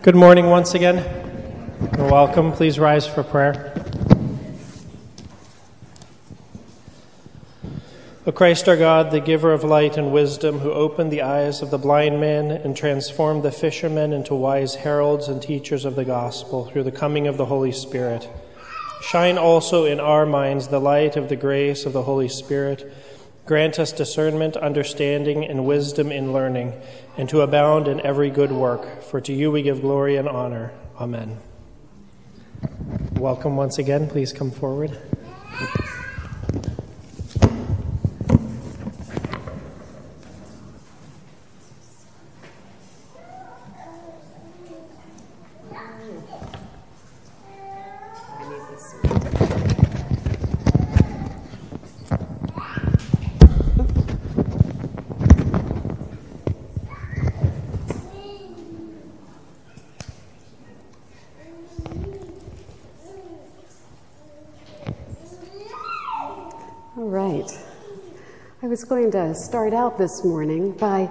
Good morning once again. You're welcome. Please rise for prayer. O Christ our God, the giver of light and wisdom, who opened the eyes of the blind man and transformed the fishermen into wise heralds and teachers of the gospel through the coming of the Holy Spirit, shine also in our minds the light of the grace of the Holy Spirit. Grant us discernment, understanding, and wisdom in learning, and to abound in every good work. For to you we give glory and honor. Amen. Welcome once again. Please come forward. Was going to start out this morning by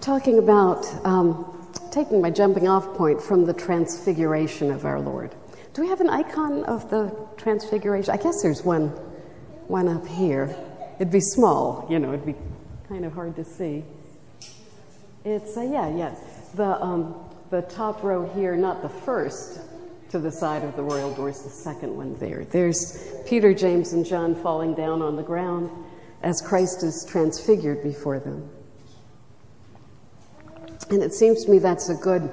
talking about um, taking my jumping off point from the transfiguration of our Lord. Do we have an icon of the transfiguration? I guess there's one, one up here. It'd be small, you know, it'd be kind of hard to see. It's, uh, yeah, yeah. The, um, the top row here, not the first to the side of the royal doors, the second one there. There's Peter, James, and John falling down on the ground as Christ is transfigured before them. And it seems to me that's a good,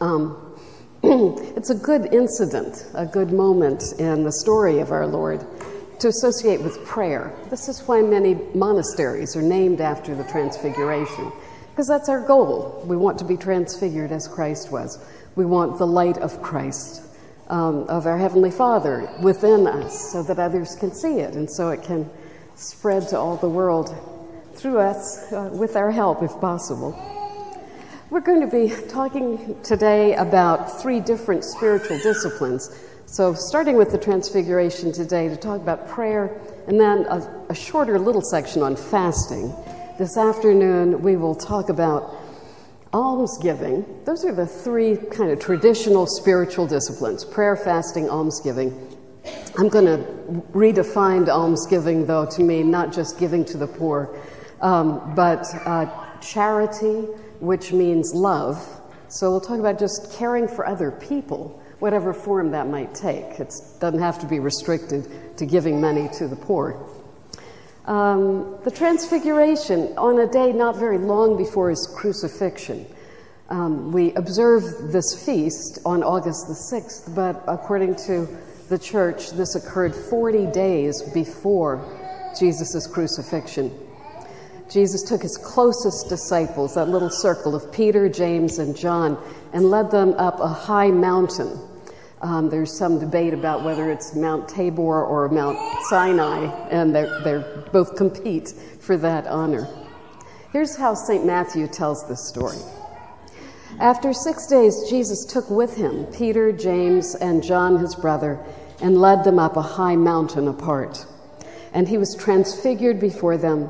um, it's a good incident, a good moment in the story of our Lord to associate with prayer. This is why many monasteries are named after the Transfiguration, because that's our goal. We want to be transfigured as Christ was. We want the light of Christ, um, of our Heavenly Father, within us, so that others can see it, and so it can spread to all the world through us uh, with our help, if possible. We're going to be talking today about three different spiritual disciplines. So, starting with the Transfiguration today, to talk about prayer, and then a, a shorter little section on fasting. This afternoon, we will talk about almsgiving. Those are the three kind of traditional spiritual disciplines prayer, fasting, almsgiving. I'm going to redefine almsgiving, though, to mean not just giving to the poor, um, but uh, charity, which means love. So we'll talk about just caring for other people, whatever form that might take. It doesn't have to be restricted to giving money to the poor. Um, the Transfiguration, on a day not very long before his crucifixion. Um, we observe this feast on August the 6th, but according to the church, this occurred 40 days before Jesus' crucifixion. Jesus took his closest disciples, that little circle of Peter, James, and John, and led them up a high mountain. Um, there's some debate about whether it's Mount Tabor or Mount Sinai, and they both compete for that honor. Here's how St. Matthew tells this story. After six days, Jesus took with him Peter, James, and John, his brother, and led them up a high mountain apart. And he was transfigured before them,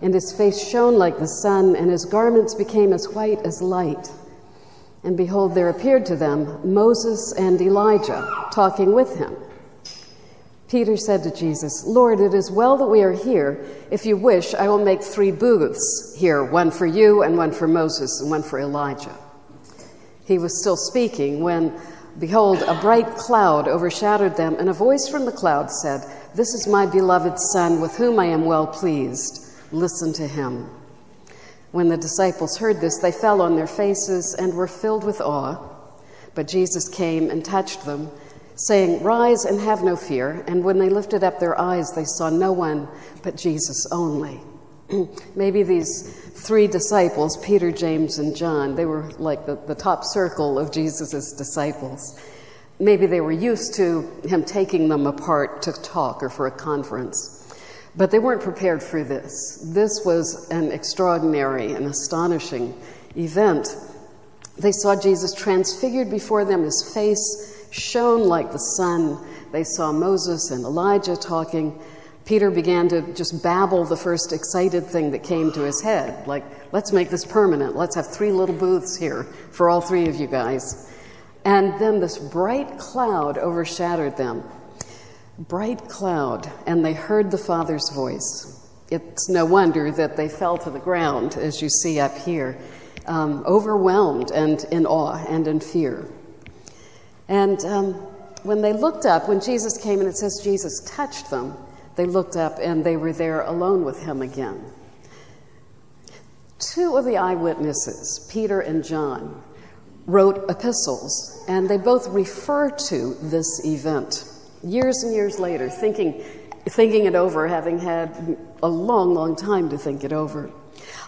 and his face shone like the sun, and his garments became as white as light. And behold, there appeared to them Moses and Elijah talking with him. Peter said to Jesus, Lord, it is well that we are here. If you wish, I will make three booths here one for you, and one for Moses, and one for Elijah. He was still speaking when, behold, a bright cloud overshadowed them, and a voice from the cloud said, This is my beloved Son, with whom I am well pleased. Listen to him. When the disciples heard this, they fell on their faces and were filled with awe. But Jesus came and touched them, saying, Rise and have no fear. And when they lifted up their eyes, they saw no one but Jesus only. Maybe these three disciples, Peter, James, and John, they were like the, the top circle of Jesus' disciples. Maybe they were used to him taking them apart to talk or for a conference. But they weren't prepared for this. This was an extraordinary and astonishing event. They saw Jesus transfigured before them, his face shone like the sun. They saw Moses and Elijah talking. Peter began to just babble the first excited thing that came to his head, like, let's make this permanent. Let's have three little booths here for all three of you guys. And then this bright cloud overshadowed them. Bright cloud, and they heard the Father's voice. It's no wonder that they fell to the ground, as you see up here, um, overwhelmed and in awe and in fear. And um, when they looked up, when Jesus came and it says Jesus touched them, they looked up and they were there alone with him again. Two of the eyewitnesses, Peter and John, wrote epistles, and they both refer to this event years and years later, thinking, thinking it over, having had a long, long time to think it over.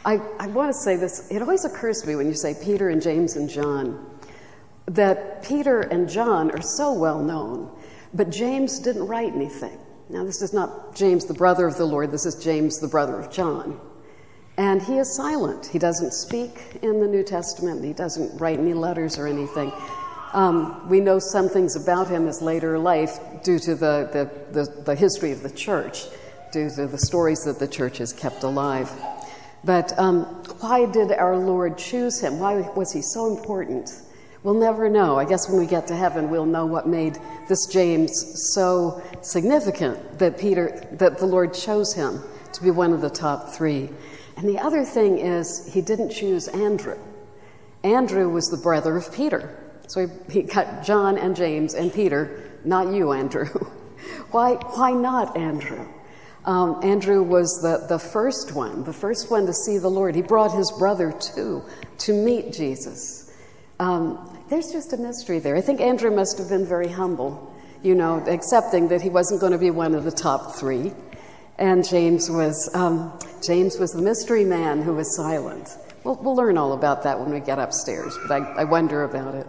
I, I want to say this it always occurs to me when you say Peter and James and John that Peter and John are so well known, but James didn't write anything. Now, this is not James, the brother of the Lord, this is James, the brother of John. And he is silent. He doesn't speak in the New Testament, he doesn't write any letters or anything. Um, we know some things about him as later life due to the, the, the, the, history of the church, due to the stories that the church has kept alive. But um, why did our Lord choose him? Why was he so important? We'll never know. I guess when we get to heaven, we'll know what made this James so significant that Peter, that the Lord chose him to be one of the top three. And the other thing is, he didn't choose Andrew. Andrew was the brother of Peter. So he, he got John and James and Peter, not you, Andrew. why, why not Andrew? Um, Andrew was the, the first one, the first one to see the Lord. He brought his brother too to meet Jesus. Um, there's just a mystery there. I think Andrew must have been very humble, you know, accepting that he wasn't going to be one of the top three. And James was, um, James was the mystery man who was silent. We'll, we'll learn all about that when we get upstairs, but I, I wonder about it.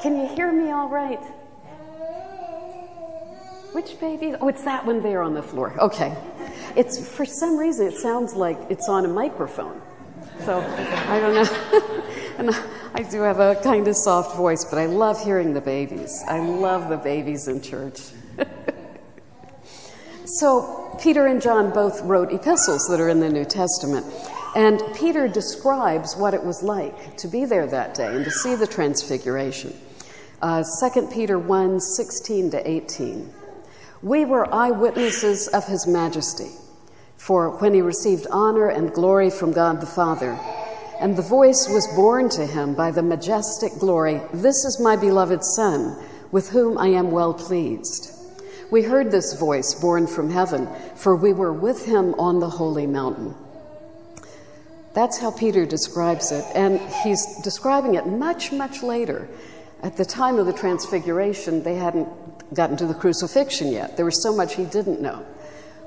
Can you hear me all right? Which baby? Oh, it's that one there on the floor. Okay. It's for some reason it sounds like it's on a microphone. So I don't know. and I do have a kind of soft voice, but I love hearing the babies. I love the babies in church. so Peter and John both wrote epistles that are in the New Testament. And Peter describes what it was like to be there that day and to see the transfiguration. Uh, 2 Peter 1 16 to 18. We were eyewitnesses of his majesty, for when he received honor and glory from God the Father, and the voice was borne to him by the majestic glory This is my beloved Son, with whom I am well pleased. We heard this voice borne from heaven, for we were with him on the holy mountain. That's how Peter describes it, and he's describing it much, much later. At the time of the Transfiguration, they hadn't gotten to the crucifixion yet. There was so much he didn't know.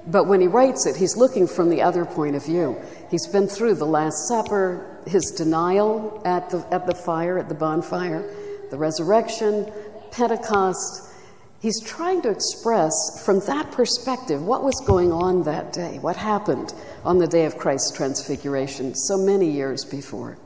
But when he writes it, he's looking from the other point of view. He's been through the Last Supper, his denial at the, at the fire, at the bonfire, the resurrection, Pentecost. He's trying to express from that perspective what was going on that day, what happened on the day of Christ's transfiguration so many years before.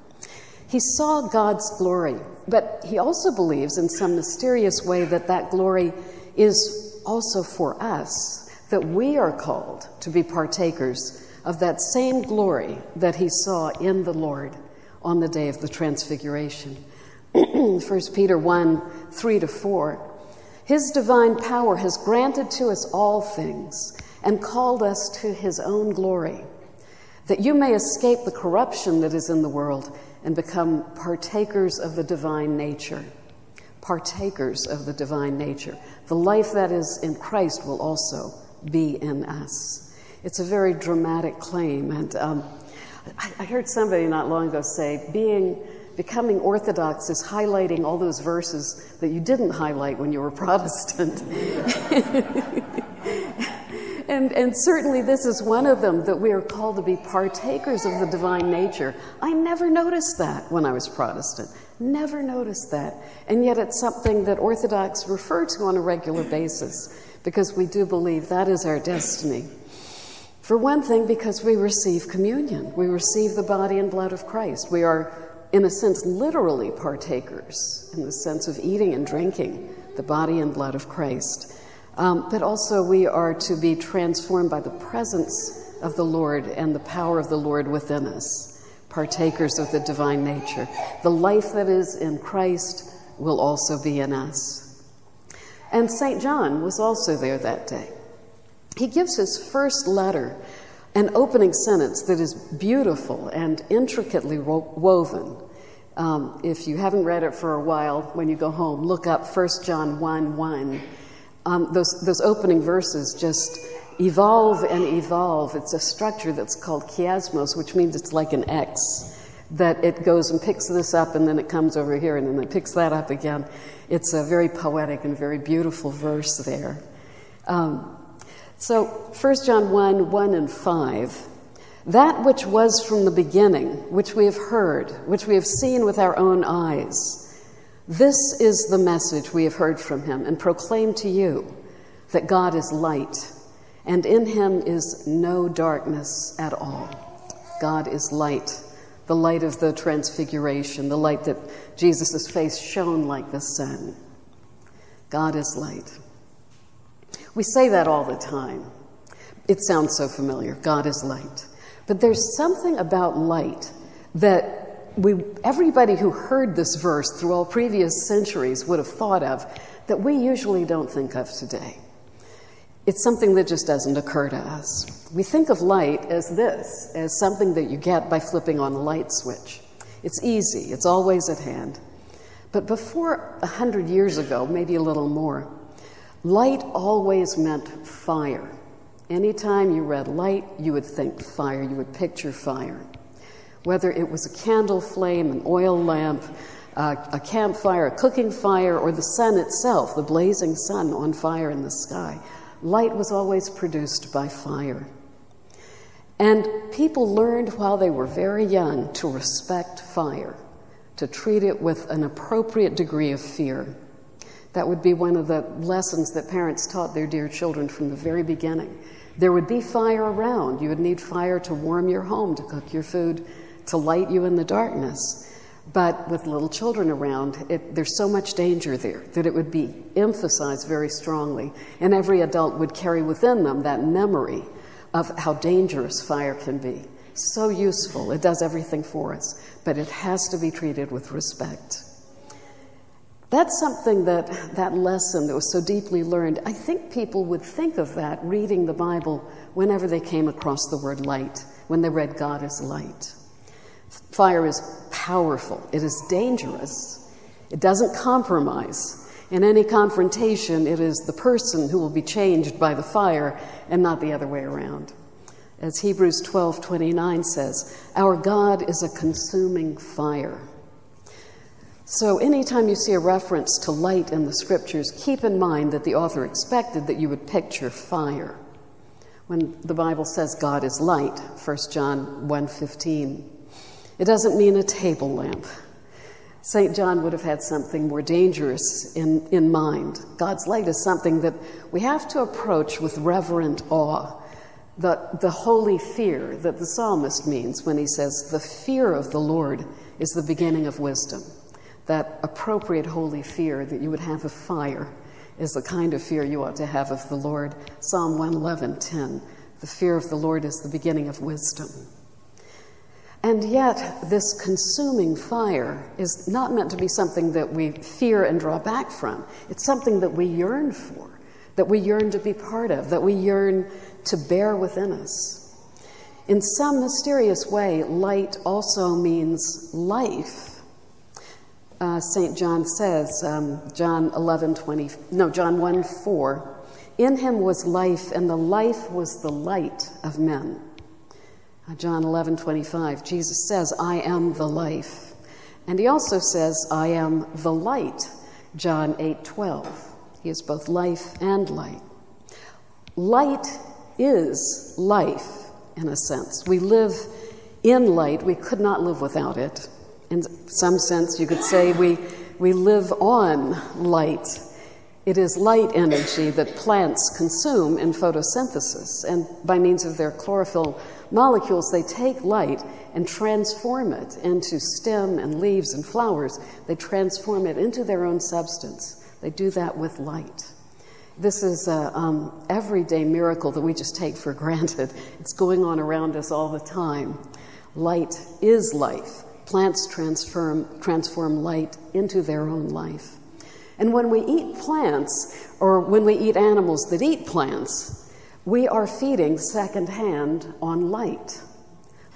He saw God's glory, but he also believes in some mysterious way that that glory is also for us, that we are called to be partakers of that same glory that he saw in the Lord on the day of the Transfiguration. 1 Peter 1 3 to 4. His divine power has granted to us all things and called us to his own glory, that you may escape the corruption that is in the world and become partakers of the divine nature. Partakers of the divine nature. The life that is in Christ will also be in us. It's a very dramatic claim, and um, I, I heard somebody not long ago say, being becoming Orthodox is highlighting all those verses that you didn't highlight when you were Protestant. And, and certainly this is one of them that we are called to be partakers of the divine nature. I never noticed that when I was Protestant. Never noticed that. And yet it's something that Orthodox refer to on a regular basis because we do believe that is our destiny. For one thing, because we receive communion, we receive the body and blood of Christ. We are, in a sense, literally partakers in the sense of eating and drinking the body and blood of Christ. Um, but also, we are to be transformed by the presence of the Lord and the power of the Lord within us, partakers of the divine nature. The life that is in Christ will also be in us. And St. John was also there that day. He gives his first letter an opening sentence that is beautiful and intricately woven. Um, if you haven't read it for a while, when you go home, look up 1 John 1 1. Um, those, those opening verses just evolve and evolve. It's a structure that's called chiasmos, which means it's like an X, that it goes and picks this up and then it comes over here and then it picks that up again. It's a very poetic and very beautiful verse there. Um, so, 1 John 1 1 and 5. That which was from the beginning, which we have heard, which we have seen with our own eyes, this is the message we have heard from him and proclaim to you that God is light, and in him is no darkness at all. God is light, the light of the transfiguration, the light that Jesus' face shone like the sun. God is light. We say that all the time. It sounds so familiar. God is light. But there's something about light that we, everybody who heard this verse through all previous centuries would have thought of that we usually don't think of today. It's something that just doesn't occur to us. We think of light as this, as something that you get by flipping on a light switch. It's easy, it's always at hand. But before a hundred years ago, maybe a little more, Light always meant fire. Anytime you read light, you would think fire, you would picture fire. Whether it was a candle flame, an oil lamp, uh, a campfire, a cooking fire, or the sun itself, the blazing sun on fire in the sky, light was always produced by fire. And people learned while they were very young to respect fire, to treat it with an appropriate degree of fear. That would be one of the lessons that parents taught their dear children from the very beginning. There would be fire around. You would need fire to warm your home, to cook your food, to light you in the darkness. But with little children around, it, there's so much danger there that it would be emphasized very strongly. And every adult would carry within them that memory of how dangerous fire can be. So useful, it does everything for us, but it has to be treated with respect. That's something that, that lesson that was so deeply learned, I think people would think of that reading the Bible whenever they came across the word light, when they read God is light. Fire is powerful, it is dangerous, it doesn't compromise. In any confrontation, it is the person who will be changed by the fire and not the other way around. As Hebrews 12 29 says, Our God is a consuming fire. So, anytime you see a reference to light in the scriptures, keep in mind that the author expected that you would picture fire. When the Bible says God is light, 1 John 1:15, it doesn't mean a table lamp. St. John would have had something more dangerous in, in mind. God's light is something that we have to approach with reverent awe. The, the holy fear that the psalmist means when he says, The fear of the Lord is the beginning of wisdom that appropriate holy fear that you would have of fire is the kind of fear you ought to have of the Lord. Psalm 111:10. The fear of the Lord is the beginning of wisdom. And yet, this consuming fire is not meant to be something that we fear and draw back from. It's something that we yearn for, that we yearn to be part of, that we yearn to bear within us. In some mysterious way, light also means life uh, St. John says, um, John 11, 20, no, John 1 4, in him was life, and the life was the light of men. Uh, John 11, 25, Jesus says, I am the life. And he also says, I am the light. John 8, 12. He is both life and light. Light is life, in a sense. We live in light, we could not live without it. In some sense, you could say we, we live on light. It is light energy that plants consume in photosynthesis, and by means of their chlorophyll molecules, they take light and transform it into stem and leaves and flowers. They transform it into their own substance. They do that with light. This is an um, everyday miracle that we just take for granted. It's going on around us all the time. Light is life. Plants transform, transform light into their own life. And when we eat plants, or when we eat animals that eat plants, we are feeding secondhand on light.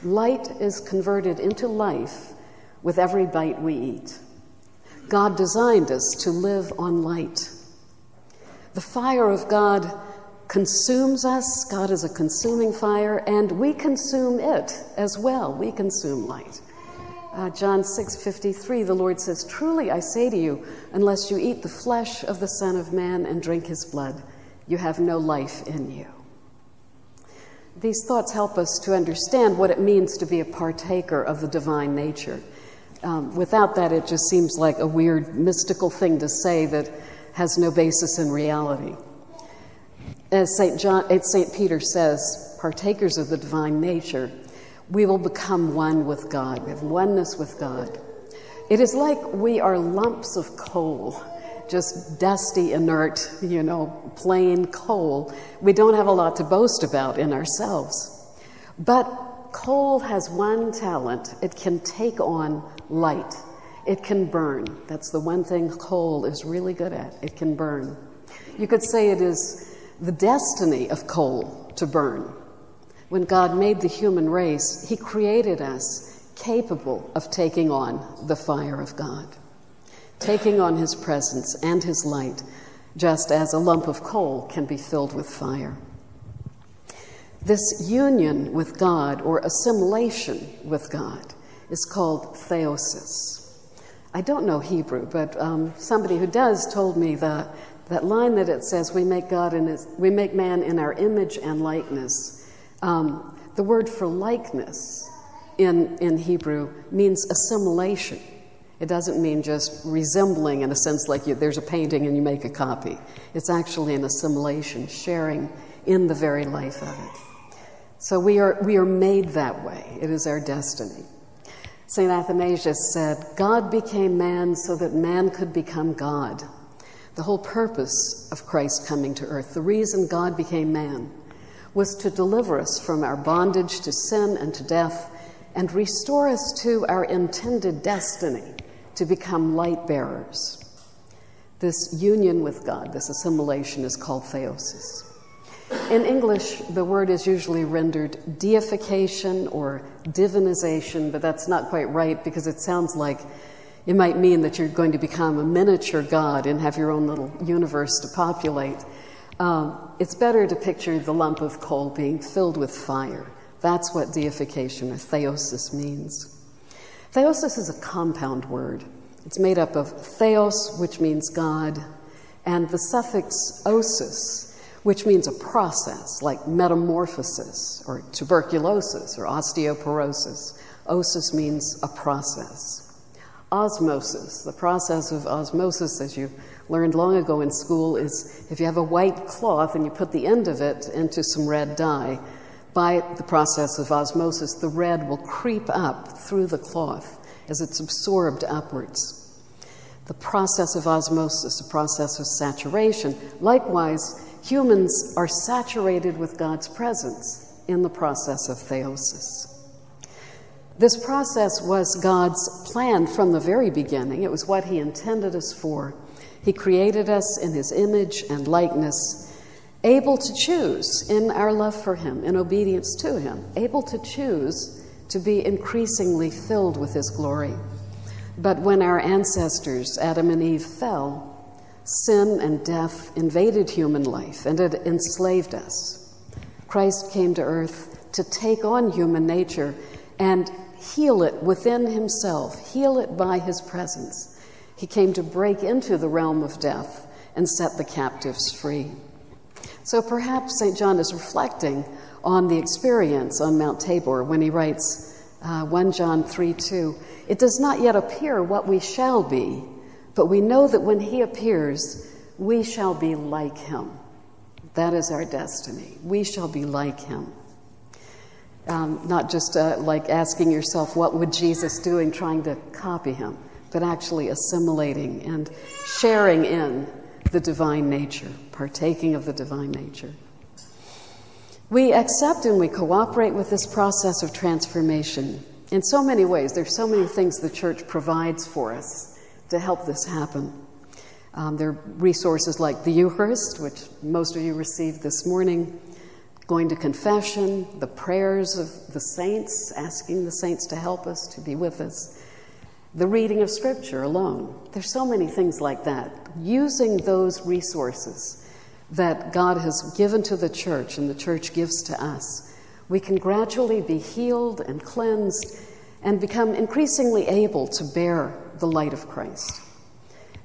Light is converted into life with every bite we eat. God designed us to live on light. The fire of God consumes us. God is a consuming fire, and we consume it as well. We consume light. Uh, John 6:53 the Lord says, "Truly I say to you, unless you eat the flesh of the Son of man and drink his blood, you have no life in you." These thoughts help us to understand what it means to be a partaker of the divine nature. Um, without that, it just seems like a weird, mystical thing to say that has no basis in reality. As St., John, St. Peter says, partakers of the divine nature, we will become one with God. We have oneness with God. It is like we are lumps of coal just dusty, inert, you know, plain coal. We don't have a lot to boast about in ourselves. But coal has one talent it can take on light, it can burn. That's the one thing coal is really good at it can burn. You could say it is the destiny of coal to burn. When God made the human race, He created us capable of taking on the fire of God taking on his presence and his light, just as a lump of coal can be filled with fire. This union with God or assimilation with God is called theosis. I don't know Hebrew, but um, somebody who does told me that that line that it says, "We make God in his, we make man in our image and likeness." Um, the word for likeness in in Hebrew means assimilation. It doesn't mean just resembling in a sense like you, there's a painting and you make a copy. It's actually an assimilation, sharing in the very life of it. So we are, we are made that way. It is our destiny. St. Athanasius said, God became man so that man could become God. The whole purpose of Christ coming to earth, the reason God became man, was to deliver us from our bondage to sin and to death and restore us to our intended destiny to become light bearers. This union with God, this assimilation, is called theosis. In English, the word is usually rendered deification or divinization, but that's not quite right because it sounds like it might mean that you're going to become a miniature God and have your own little universe to populate. Um, it's better to picture the lump of coal being filled with fire. That's what deification or theosis means. Theosis is a compound word. It's made up of theos, which means God, and the suffix osis, which means a process like metamorphosis or tuberculosis or osteoporosis. Osis means a process. Osmosis, the process of osmosis, as you learned long ago in school, is if you have a white cloth and you put the end of it into some red dye, by the process of osmosis, the red will creep up through the cloth as it's absorbed upwards. The process of osmosis, the process of saturation. Likewise, humans are saturated with God's presence in the process of theosis. This process was God's plan from the very beginning. It was what He intended us for. He created us in His image and likeness able to choose in our love for Him, in obedience to Him, able to choose to be increasingly filled with His glory. But when our ancestors, Adam and Eve, fell, sin and death invaded human life and it enslaved us. Christ came to earth to take on human nature and heal it within Himself, heal it by His presence. He came to break into the realm of death and set the captives free. So perhaps St. John is reflecting on the experience on Mount Tabor when he writes uh, 1 John 3 2. It does not yet appear what we shall be, but we know that when he appears, we shall be like him. That is our destiny. We shall be like him. Um, not just uh, like asking yourself, what would Jesus do in trying to copy him, but actually assimilating and sharing in the divine nature, partaking of the divine nature. We accept and we cooperate with this process of transformation in so many ways. There's so many things the church provides for us to help this happen. Um, there are resources like the Eucharist, which most of you received this morning, going to confession, the prayers of the saints, asking the saints to help us, to be with us, the reading of Scripture alone. There's so many things like that. Using those resources that God has given to the church and the church gives to us, we can gradually be healed and cleansed and become increasingly able to bear the light of Christ.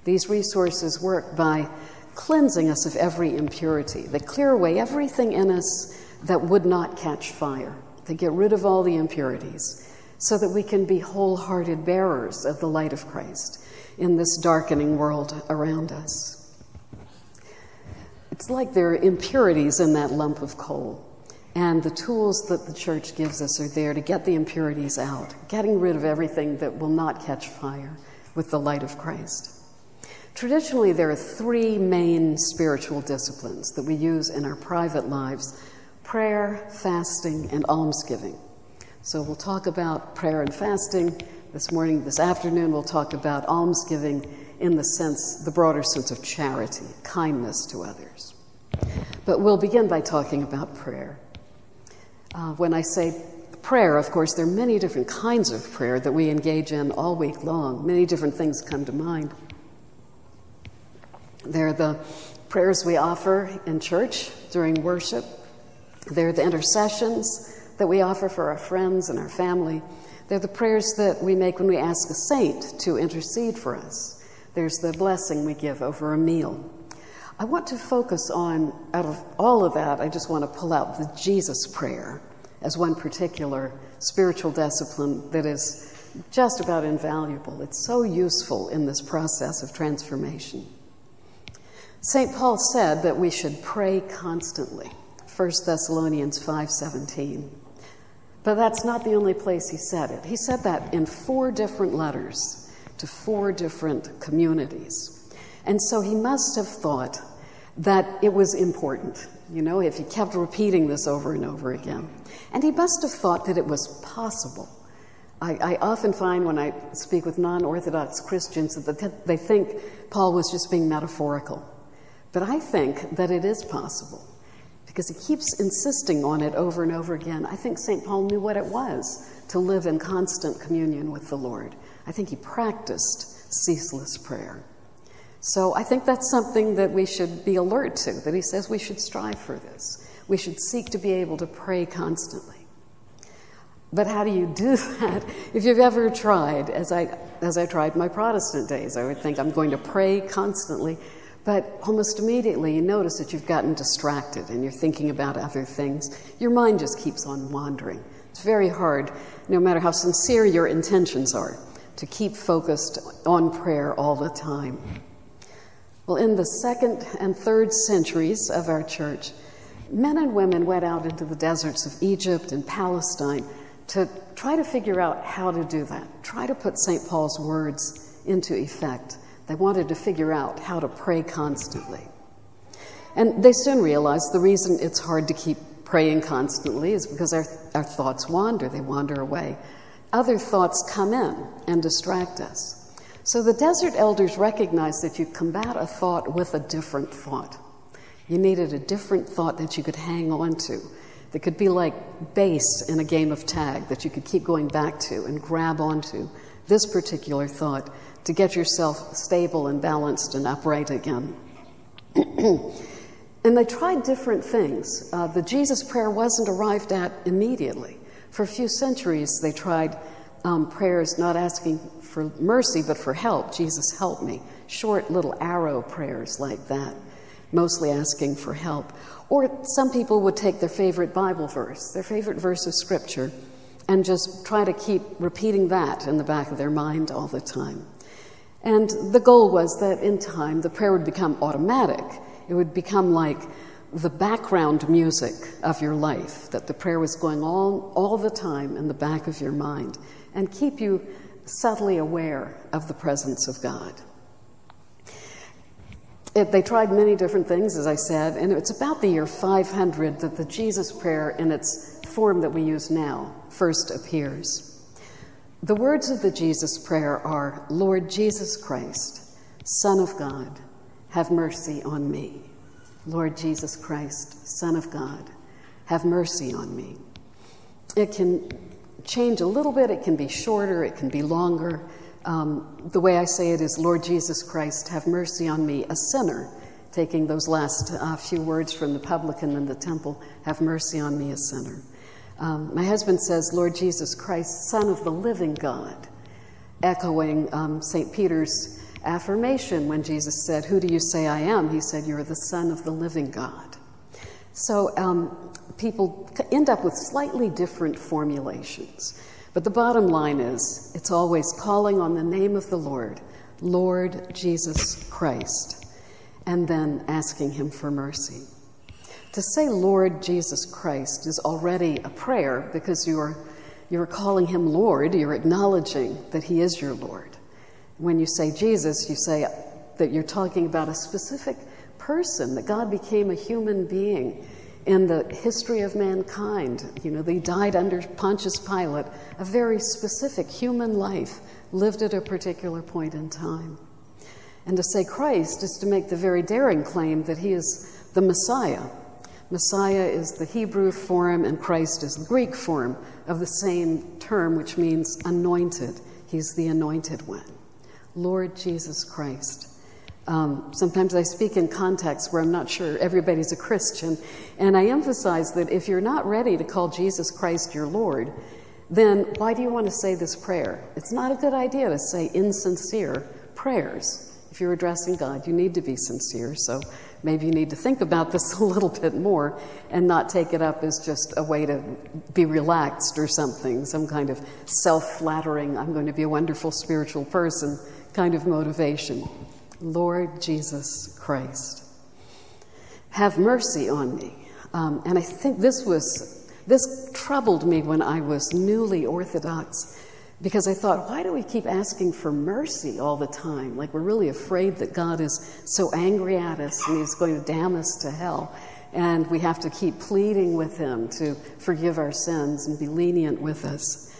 These resources work by cleansing us of every impurity. They clear away everything in us that would not catch fire. They get rid of all the impurities so that we can be wholehearted bearers of the light of Christ in this darkening world around us. It's like there are impurities in that lump of coal. And the tools that the church gives us are there to get the impurities out, getting rid of everything that will not catch fire with the light of Christ. Traditionally, there are three main spiritual disciplines that we use in our private lives prayer, fasting, and almsgiving. So we'll talk about prayer and fasting. This morning, this afternoon, we'll talk about almsgiving in the sense, the broader sense of charity, kindness to others. But we'll begin by talking about prayer. Uh, when I say prayer, of course, there are many different kinds of prayer that we engage in all week long. Many different things come to mind. There are the prayers we offer in church during worship, there are the intercessions that we offer for our friends and our family. They're the prayers that we make when we ask a saint to intercede for us. There's the blessing we give over a meal. I want to focus on, out of all of that, I just want to pull out the Jesus prayer as one particular spiritual discipline that is just about invaluable. It's so useful in this process of transformation. St. Paul said that we should pray constantly. 1 Thessalonians 5:17. But that's not the only place he said it. He said that in four different letters to four different communities. And so he must have thought that it was important, you know, if he kept repeating this over and over again. And he must have thought that it was possible. I, I often find when I speak with non Orthodox Christians that they think Paul was just being metaphorical. But I think that it is possible because he keeps insisting on it over and over again. I think St. Paul knew what it was to live in constant communion with the Lord. I think he practiced ceaseless prayer. So I think that's something that we should be alert to, that he says we should strive for this. We should seek to be able to pray constantly. But how do you do that? If you've ever tried, as I, as I tried my Protestant days, I would think I'm going to pray constantly. But almost immediately you notice that you've gotten distracted and you're thinking about other things. Your mind just keeps on wandering. It's very hard, no matter how sincere your intentions are to keep focused on prayer all the time. Well, in the second and third centuries of our church, men and women went out into the deserts of Egypt and Palestine to try to figure out how to do that, try to put St. Paul's words into effect. They wanted to figure out how to pray constantly. And they soon realized the reason it's hard to keep praying constantly is because our, our thoughts wander, they wander away other thoughts come in and distract us. So the desert elders recognized that you combat a thought with a different thought. You needed a different thought that you could hang on to, that could be like base in a game of tag that you could keep going back to and grab onto this particular thought to get yourself stable and balanced and upright again. and they tried different things. Uh, the Jesus prayer wasn't arrived at immediately. For a few centuries, they tried um, prayers not asking for mercy, but for help. Jesus, help me. Short little arrow prayers like that, mostly asking for help. Or some people would take their favorite Bible verse, their favorite verse of Scripture, and just try to keep repeating that in the back of their mind all the time. And the goal was that in time the prayer would become automatic. It would become like the background music of your life, that the prayer was going on all the time in the back of your mind, and keep you subtly aware of the presence of God. it, they tried many different things, as I said, and it's about the year 500 that the Jesus prayer, in its form that we use now, first appears. The words of the Jesus prayer are Lord Jesus Christ, Son of God, have mercy on me. Lord Jesus Christ, Son of God, have mercy on me. It can change a little bit, it can be shorter, it can be longer. Um, the way I say it is, Lord Jesus Christ, have mercy on me, a sinner. Taking those last uh, few words from the publican in the temple, have mercy on me, a sinner. Um, my husband says, Lord Jesus Christ, Son of the living God, echoing um, St. Peter's affirmation when Jesus said, Who do you say I am? He said, You're the Son of the living God. So um, people end up with slightly different formulations. But the bottom line is it's always calling on the name of the Lord, Lord Jesus Christ, and then asking Him for mercy. To say Lord Jesus Christ is already a prayer because you're, you're calling Him Lord, you're acknowledging that He is your Lord. When you say Jesus, you say that you're talking about a specific person, that God became a human being in the history of mankind. You know, they died under Pontius Pilate, a very specific human life lived at a particular point in time. And to say Christ is to make the very daring claim that he is the Messiah. Messiah is the Hebrew form, and Christ is the Greek form of the same term, which means anointed. He's the anointed one. Lord Jesus Christ. Um, sometimes I speak in contexts where I'm not sure everybody's a Christian, and I emphasize that if you're not ready to call Jesus Christ your Lord, then why do you want to say this prayer? It's not a good idea to say insincere prayers. If you're addressing God, you need to be sincere, so maybe you need to think about this a little bit more and not take it up as just a way to be relaxed or something, some kind of self flattering, I'm going to be a wonderful spiritual person kind of motivation. Lord Jesus Christ, have mercy on me. Um, and I think this was, this troubled me when I was newly Orthodox because I thought, why do we keep asking for mercy all the time? Like we're really afraid that God is so angry at us and he's going to damn us to hell. And we have to keep pleading with him to forgive our sins and be lenient with us.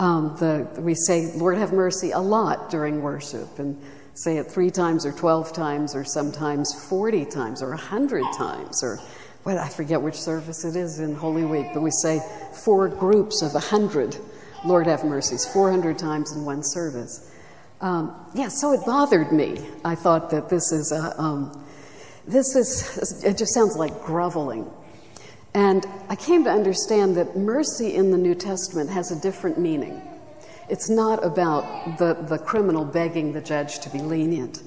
Um, the, we say, Lord, have mercy a lot during worship. And say it three times or 12 times or sometimes 40 times or 100 times or well, I forget which service it is in Holy Week, but we say four groups of 100, Lord have mercies, 400 times in one service. Um, yeah, so it bothered me. I thought that this is, a, um, this is, it just sounds like groveling. And I came to understand that mercy in the New Testament has a different meaning. It's not about the, the criminal begging the judge to be lenient.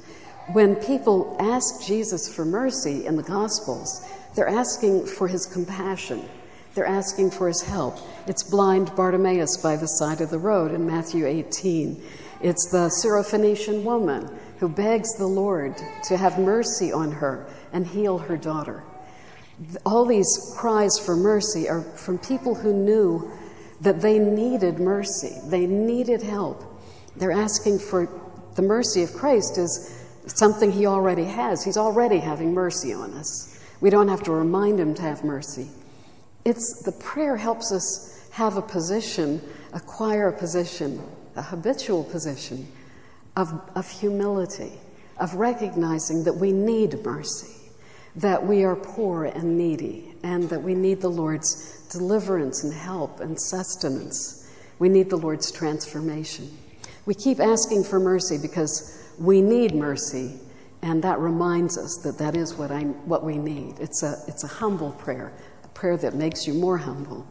When people ask Jesus for mercy in the Gospels, they're asking for his compassion. They're asking for his help. It's blind Bartimaeus by the side of the road in Matthew 18. It's the Syrophoenician woman who begs the Lord to have mercy on her and heal her daughter. All these cries for mercy are from people who knew that they needed mercy, they needed help. They're asking for the mercy of Christ is something he already has. He's already having mercy on us. We don't have to remind him to have mercy. It's the prayer helps us have a position, acquire a position, a habitual position of, of humility, of recognizing that we need mercy, that we are poor and needy, and that we need the Lord's deliverance and help and sustenance. We need the Lord's transformation. We keep asking for mercy because we need mercy, and that reminds us that that is what, I, what we need. It's a, it's a humble prayer, prayer that makes you more humble.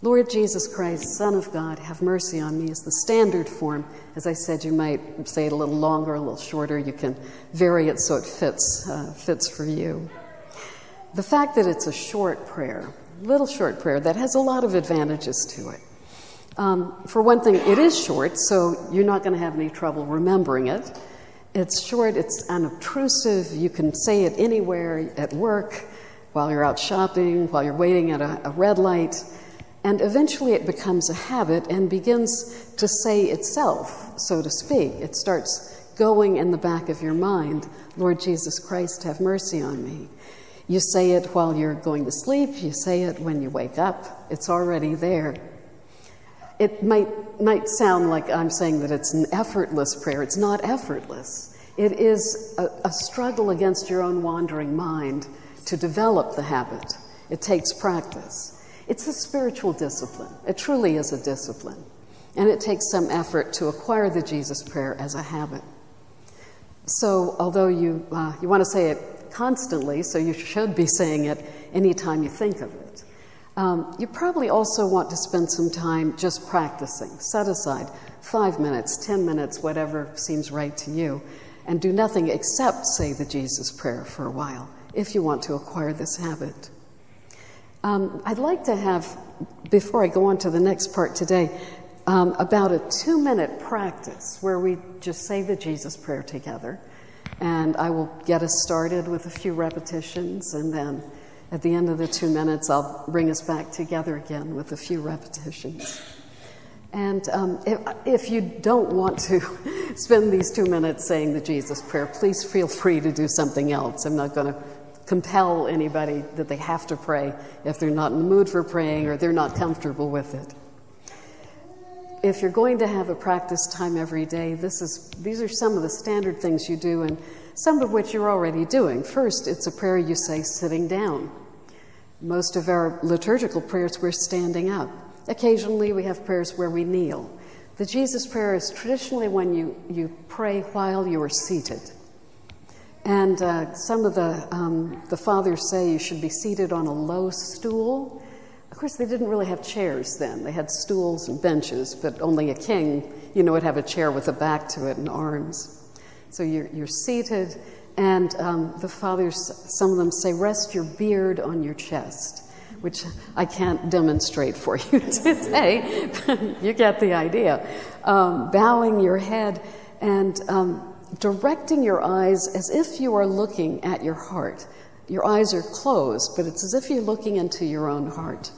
Lord Jesus Christ, Son of God, have mercy on me is the standard form. As I said, you might say it a little longer, a little shorter. You can vary it so it fits, uh, fits for you. The fact that it's a short prayer little short prayer that has a lot of advantages to it. Um, for one thing, it is short, so you're not going to have any trouble remembering it. It's short, it's unobtrusive, you can say it anywhere at work, while you're out shopping, while you're waiting at a, a red light, and eventually it becomes a habit and begins to say itself, so to speak. It starts going in the back of your mind Lord Jesus Christ, have mercy on me. You say it while you're going to sleep, you say it when you wake up, it's already there. It might, might sound like I'm saying that it's an effortless prayer. It's not effortless. It is a, a struggle against your own wandering mind to develop the habit. It takes practice. It's a spiritual discipline. It truly is a discipline. And it takes some effort to acquire the Jesus prayer as a habit. So, although you, uh, you want to say it constantly, so you should be saying it anytime you think of it, um, you probably also want to spend some time just practicing. Set aside five minutes, ten minutes, whatever seems right to you, and do nothing except say the Jesus prayer for a while if you want to acquire this habit. Um, I'd like to have, before I go on to the next part today, um, about a two minute practice where we just say the Jesus prayer together. And I will get us started with a few repetitions, and then at the end of the two minutes, I'll bring us back together again with a few repetitions. And um, if, if, you don't want to spend these two minutes saying the Jesus prayer, please feel free to do something else. I'm not going to compel anybody that they have to pray if they're not in the mood for praying or they're not comfortable with it. If you're going to have a practice time every day, this is, these are some of the standard things you do, and some of which you're already doing. First, it's a prayer you say sitting down. Most of our liturgical prayers, we're standing up. Occasionally, we have prayers where we kneel. The Jesus prayer is traditionally when you, you pray while you are seated. And uh, some of the, um, the fathers say you should be seated on a low stool. Of course, they didn't really have chairs then. They had stools and benches, but only a king, you know, would have a chair with a back to it and arms. So you're, you're seated, and um, the fathers, some of them say, rest your beard on your chest, which I can't demonstrate for you today. But you get the idea. Um, bowing your head and um, directing your eyes as if you are looking at your heart. Your eyes are closed, but it's as if you're looking into your own heart.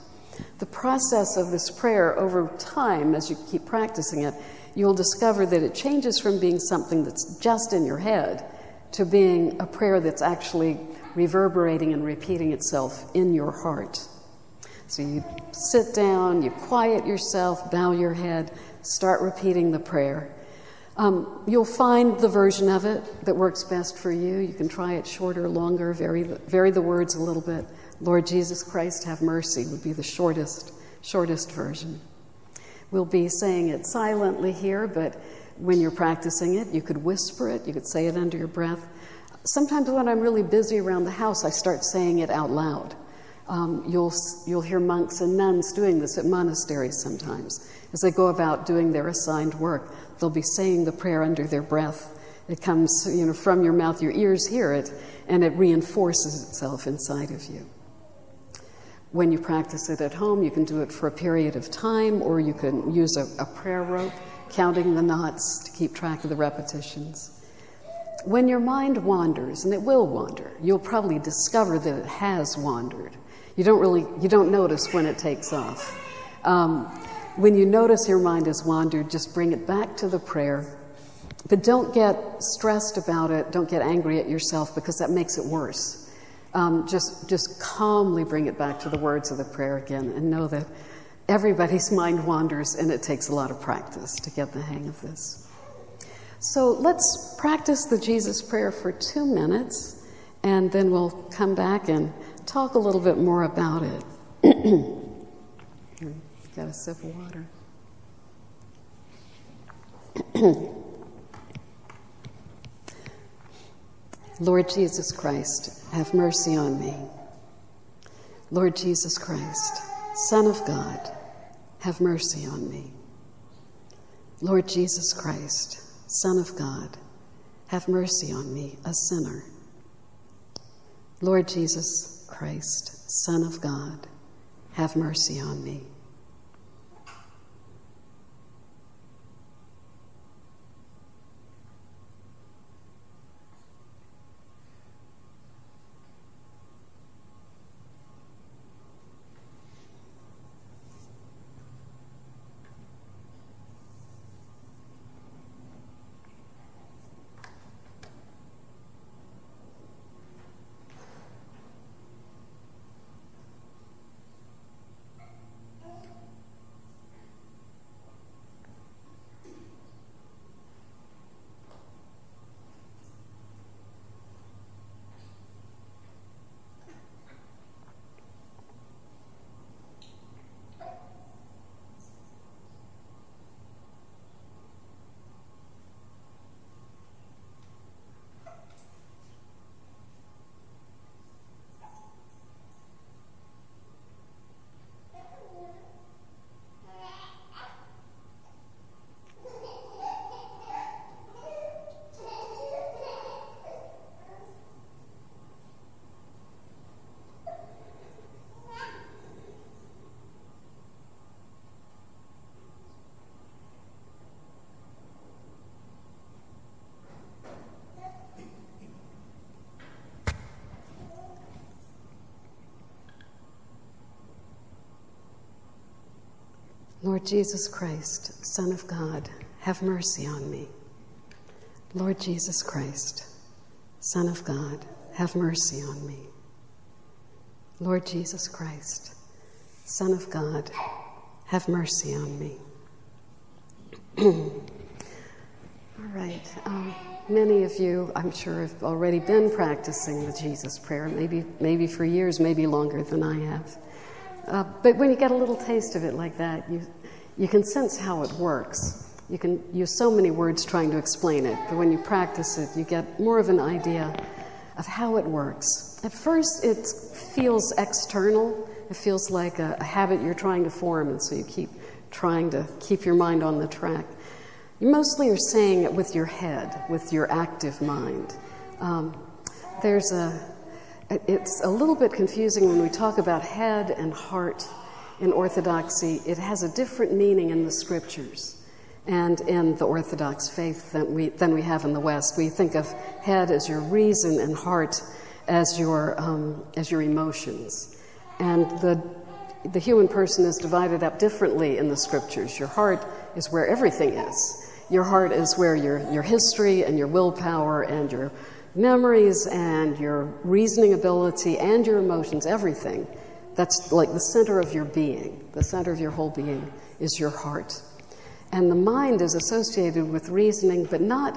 The process of this prayer over time, as you keep practicing it, you'll discover that it changes from being something that's just in your head to being a prayer that's actually reverberating and repeating itself in your heart. So you sit down, you quiet yourself, bow your head, start repeating the prayer. Um, you'll find the version of it that works best for you. You can try it shorter, longer, vary the, vary the words a little bit. Lord Jesus Christ, have mercy would be the shortest, shortest version. We'll be saying it silently here, but when you're practicing it, you could whisper it, you could say it under your breath. Sometimes when I'm really busy around the house, I start saying it out loud. Um, you'll, you'll hear monks and nuns doing this at monasteries sometimes as they go about doing their assigned work they'll be saying the prayer under their breath. It comes, you know, from your mouth, your ears hear it, and it reinforces itself inside of you. When you practice it at home, you can do it for a period of time, or you can use a, a prayer rope, counting the knots to keep track of the repetitions. When your mind wanders, and it will wander, you'll probably discover that it has wandered. You don't really, you don't notice when it takes off. Um, when you notice your mind has wandered, just bring it back to the prayer. But don't get stressed about it. Don't get angry at yourself because that makes it worse. Um, just, just calmly bring it back to the words of the prayer again and know that everybody's mind wanders and it takes a lot of practice to get the hang of this. So let's practice the Jesus prayer for two minutes and then we'll come back and talk a little bit more about it. Got a sip of water. Lord Jesus Christ, have mercy on me. Lord Jesus Christ, Son of God, have mercy on me. Lord Jesus Christ, Son of God, have mercy on me, a sinner. Lord Jesus Christ, Son of God, have mercy on me. Lord Jesus Christ, Son of God, have mercy on me. Lord Jesus Christ, Son of God, have mercy on me. Lord Jesus Christ, Son of God, have mercy on me. All right. Um, many of you, I'm sure, have already been practicing the Jesus prayer, maybe, maybe for years, maybe longer than I have. Uh, but when you get a little taste of it like that, you, you can sense how it works. You can use so many words trying to explain it, but when you practice it, you get more of an idea of how it works. At first, it feels external. It feels like a, a habit you're trying to form, and so you keep trying to keep your mind on the track. You mostly are saying it with your head, with your active mind. Um, there's a, it's a little bit confusing when we talk about head and heart in Orthodoxy. It has a different meaning in the scriptures and in the Orthodox faith than we, than we have in the West. We think of head as your reason and heart as your, um, as your emotions. And the, the human person is divided up differently in the scriptures. Your heart is where everything is. Your heart is where your, your history and your willpower and your memories and your reasoning ability and your emotions, everything. That's like the center of your being. The center of your whole being is your heart. And the mind is associated with reasoning, but not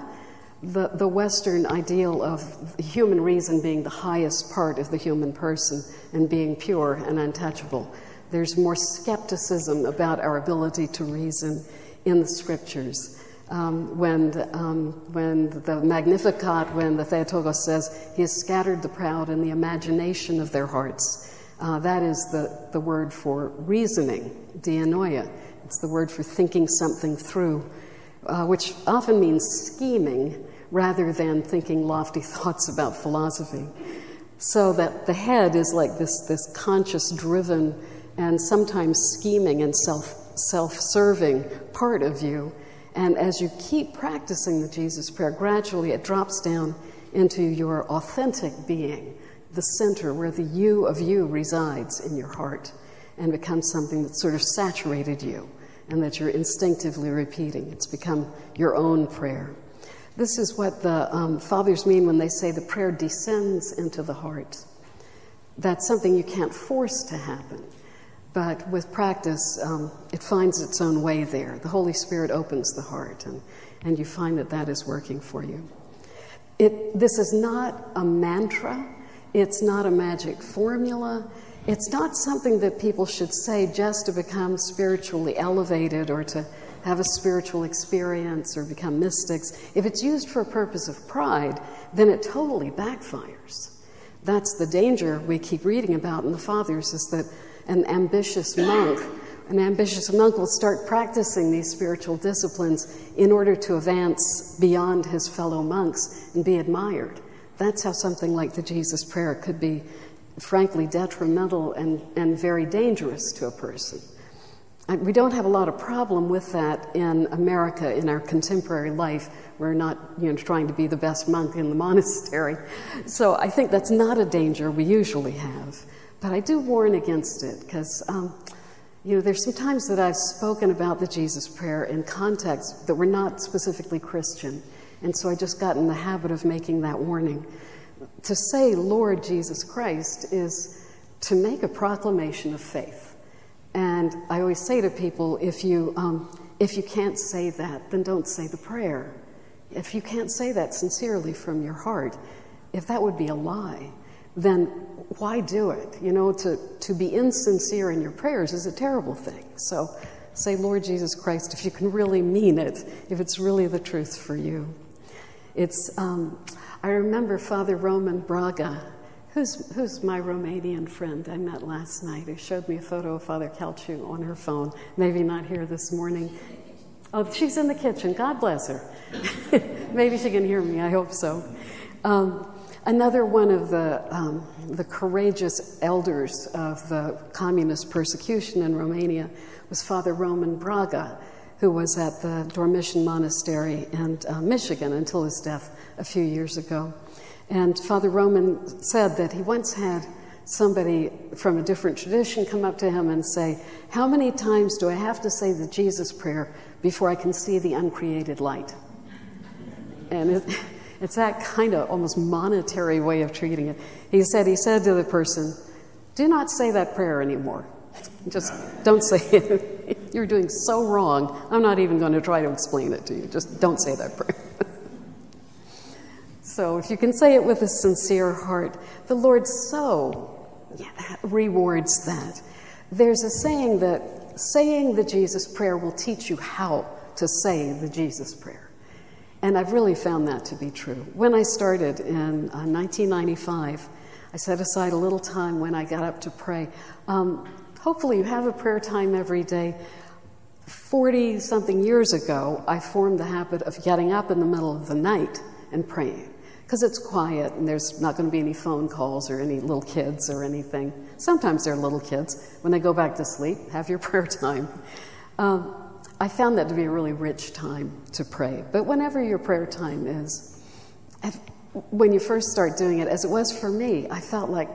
the, the Western ideal of human reason being the highest part of the human person and being pure and untouchable. There's more skepticism about our ability to reason in the scriptures. Um, when, um, when the Magnificat, when the Theotokos says, He has scattered the proud in the imagination of their hearts. Uh, that is the, the word for reasoning, dianoia. It's the word for thinking something through, uh, which often means scheming rather than thinking lofty thoughts about philosophy. So that the head is like this, this conscious, driven, and sometimes scheming and self self serving part of you. And as you keep practicing the Jesus prayer, gradually it drops down into your authentic being, the center where the you of you resides in your heart, and becomes something that sort of saturated you and that you're instinctively repeating. It's become your own prayer. This is what the um, fathers mean when they say the prayer descends into the heart. That's something you can't force to happen. But with practice, um, it finds its own way there. The Holy Spirit opens the heart, and, and you find that that is working for you. It, this is not a mantra, it's not a magic formula, it's not something that people should say just to become spiritually elevated or to have a spiritual experience or become mystics. If it's used for a purpose of pride, then it totally backfires. That's the danger we keep reading about in the Fathers is that an ambitious monk, an ambitious monk will start practicing these spiritual disciplines in order to advance beyond his fellow monks and be admired. That's how something like the Jesus Prayer could be frankly detrimental and, and very dangerous to a person. We don't have a lot of problem with that in America in our contemporary life. We're not you know, trying to be the best monk in the monastery. So I think that's not a danger we usually have. But I do warn against it because, um, you know, there's some times that I've spoken about the Jesus prayer in contexts that were not specifically Christian. And so I just got in the habit of making that warning to say Lord Jesus Christ is to make a proclamation of faith. And I always say to people if you, um, if you can't say that, then don't say the prayer. If you can't say that sincerely from your heart, if that would be a lie, then why do it? You know, to, to be insincere in your prayers is a terrible thing. So say, Lord Jesus Christ, if you can really mean it, if it's really the truth for you. It's, um, I remember Father Roman Braga, who's, who's my Romanian friend I met last night, who showed me a photo of Father Calciu on her phone, maybe not here this morning. Oh, she's in the kitchen. God bless her. maybe she can hear me. I hope so. Um, another one of the, um, the courageous elders of the communist persecution in Romania was Father Roman Braga who was at the Dormition Monastery in uh, Michigan until his death a few years ago. And Father Roman said that he once had somebody from a different tradition come up to him and say, How many times do I have to say the Jesus prayer before I can see the uncreated light? And it, it's that kind of almost monetary way of treating it. He said, he said to the person, Do not say that prayer anymore. Just don't say it. You're doing so wrong. I'm not even going to try to explain it to you. Just don't say that prayer. so, if you can say it with a sincere heart, the Lord so yeah, that rewards that. There's a saying that saying the Jesus prayer will teach you how to say the Jesus prayer. And I've really found that to be true. When I started in uh, 1995, I set aside a little time when I got up to pray. Um, hopefully, you have a prayer time every day. 40 something years ago, I formed the habit of getting up in the middle of the night and praying because it's quiet and there's not going to be any phone calls or any little kids or anything. Sometimes they're little kids. When they go back to sleep, have your prayer time. Um, I found that to be a really rich time to pray. But whenever your prayer time is, when you first start doing it, as it was for me, I felt like,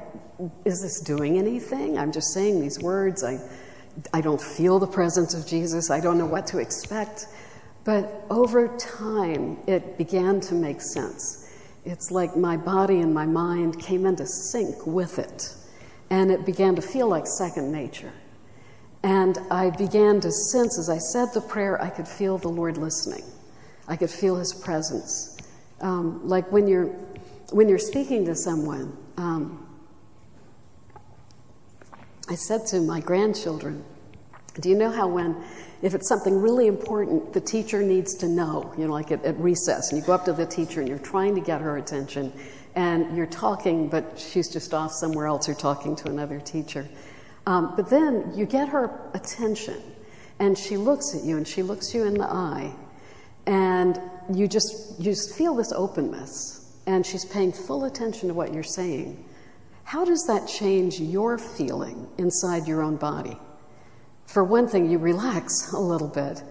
is this doing anything? I'm just saying these words. I, I don't feel the presence of Jesus. I don't know what to expect. But over time, it began to make sense. It's like my body and my mind came into sync with it, and it began to feel like second nature. And I began to sense, as I said the prayer, I could feel the Lord listening. I could feel His presence. Um, like when you're when you're speaking to someone, um, I said to my grandchildren, "Do you know how when if it's something really important, the teacher needs to know, you know, like at, at, recess, and you go up to the teacher and you're trying to get her attention, and you're talking, but she's just off somewhere else or talking to another teacher. Um, but then you get her attention, and she looks at you and she looks you in the eye, and you just, you just feel this openness, and she's paying full attention to what you're saying. How does that change your feeling inside your own body? For one thing, you relax a little bit,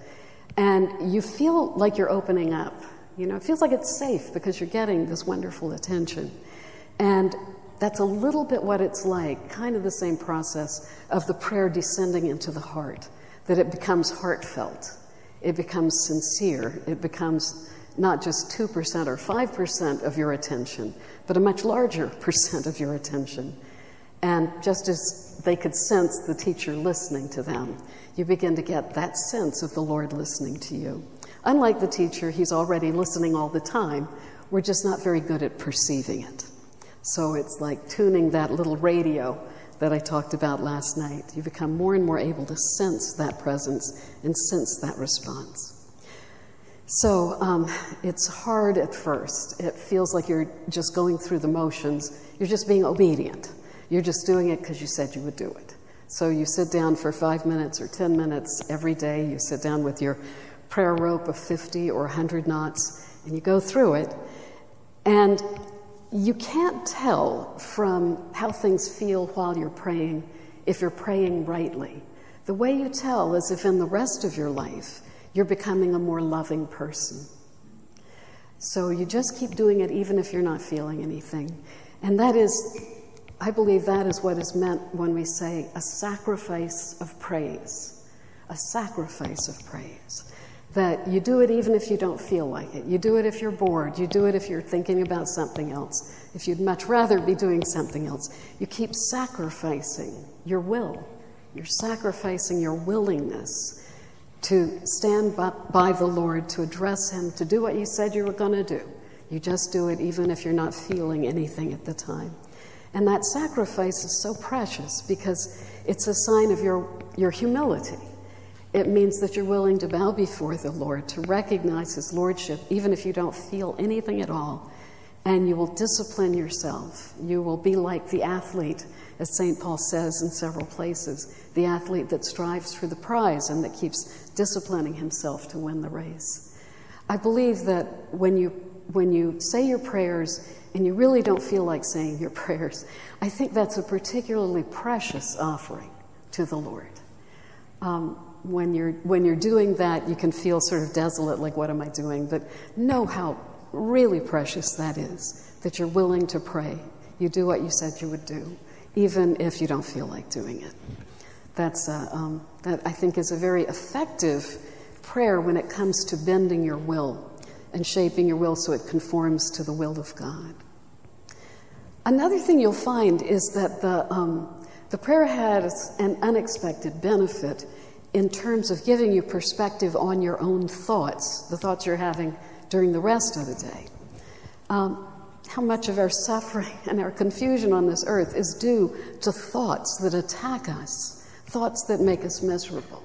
and you feel like you're opening up. You know, it feels like it's safe because you're getting this wonderful attention. And that's a little bit what it's like, kind of the same process of the prayer descending into the heart, that it becomes heartfelt, it becomes sincere, it becomes not just 2% or 5% of your attention, but a much larger percent of your attention. And just as they could sense the teacher listening to them, you begin to get that sense of the Lord listening to you. Unlike the teacher, he's already listening all the time. We're just not very good at perceiving it. So it's like tuning that little radio that I talked about last night. You become more and more able to sense that presence and sense that response. So um, it's hard at first. It feels like you're just going through the motions. You're just being obedient. You're just doing it because you said you would do it. So you sit down for five minutes or 10 minutes every day. You sit down with your prayer rope of 50 or 100 knots and you go through it. And you can't tell from how things feel while you're praying if you're praying rightly. The way you tell is if in the rest of your life you're becoming a more loving person. So you just keep doing it even if you're not feeling anything. And that is, I believe that is what is meant when we say a sacrifice of praise. A sacrifice of praise. That you do it even if you don't feel like it. You do it if you're bored. You do it if you're thinking about something else. If you'd much rather be doing something else. You keep sacrificing your will. You're sacrificing your willingness to stand by the Lord, to address Him, to do what you said you were going to do. You just do it even if you're not feeling anything at the time. And that sacrifice is so precious because it's a sign of your, your humility. It means that you're willing to bow before the Lord, to recognize His Lordship, even if you don't feel anything at all. And you will discipline yourself. You will be like the athlete as St. Paul says in several places, the athlete that strives for the prize and that keeps disciplining himself to win the race. I believe that when you, when you say your prayers and you really don't feel like saying your prayers, I think that's a particularly precious offering to the Lord. Um, when you're, when you're doing that, you can feel sort of desolate, like, what am I doing? But know how really precious that is, that you're willing to pray. You do what you said you would do even if you don't feel like doing it. That's a, um, that I think is a very effective prayer when it comes to bending your will and shaping your will so it conforms to the will of God. Another thing you'll find is that the, um, the prayer has an unexpected benefit in terms of giving you perspective on your own thoughts, the thoughts you're having during the rest of the day. Um, how much of our suffering and our confusion on this earth is due to thoughts that attack us, thoughts that make us miserable.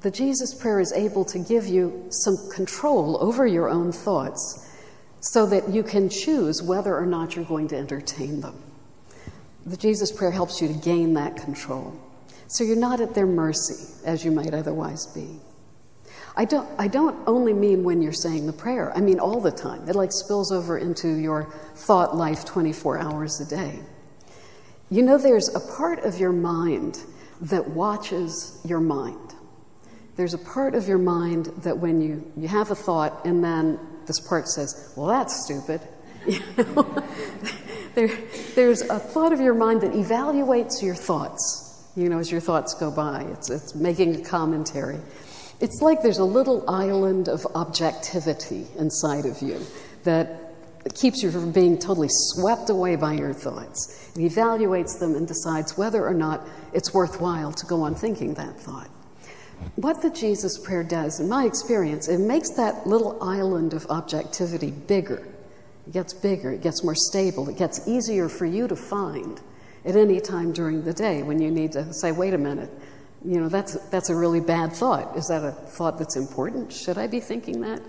The Jesus prayer is able to give you some control over your own thoughts so that you can choose whether or not you're going to entertain them. The Jesus prayer helps you to gain that control. So you're not at their mercy as you might otherwise be. I don't, I don't only mean when you're saying the prayer, I mean all the time. It like spills over into your thought life 24 hours a day. You know, there's a part of your mind that watches your mind. There's a part of your mind that when you, you have a thought and then this part says, well, that's stupid. You know? there, there's a thought of your mind that evaluates your thoughts, you know, as your thoughts go by. It's, it's making a commentary. It's like there's a little island of objectivity inside of you that keeps you from being totally swept away by your thoughts. It evaluates them and decides whether or not it's worthwhile to go on thinking that thought. What the Jesus prayer does, in my experience, it makes that little island of objectivity bigger. It gets bigger, it gets more stable, it gets easier for you to find at any time during the day when you need to say, wait a minute, you know, that's, that's a really bad thought. Is that a thought that's important? Should I be thinking that?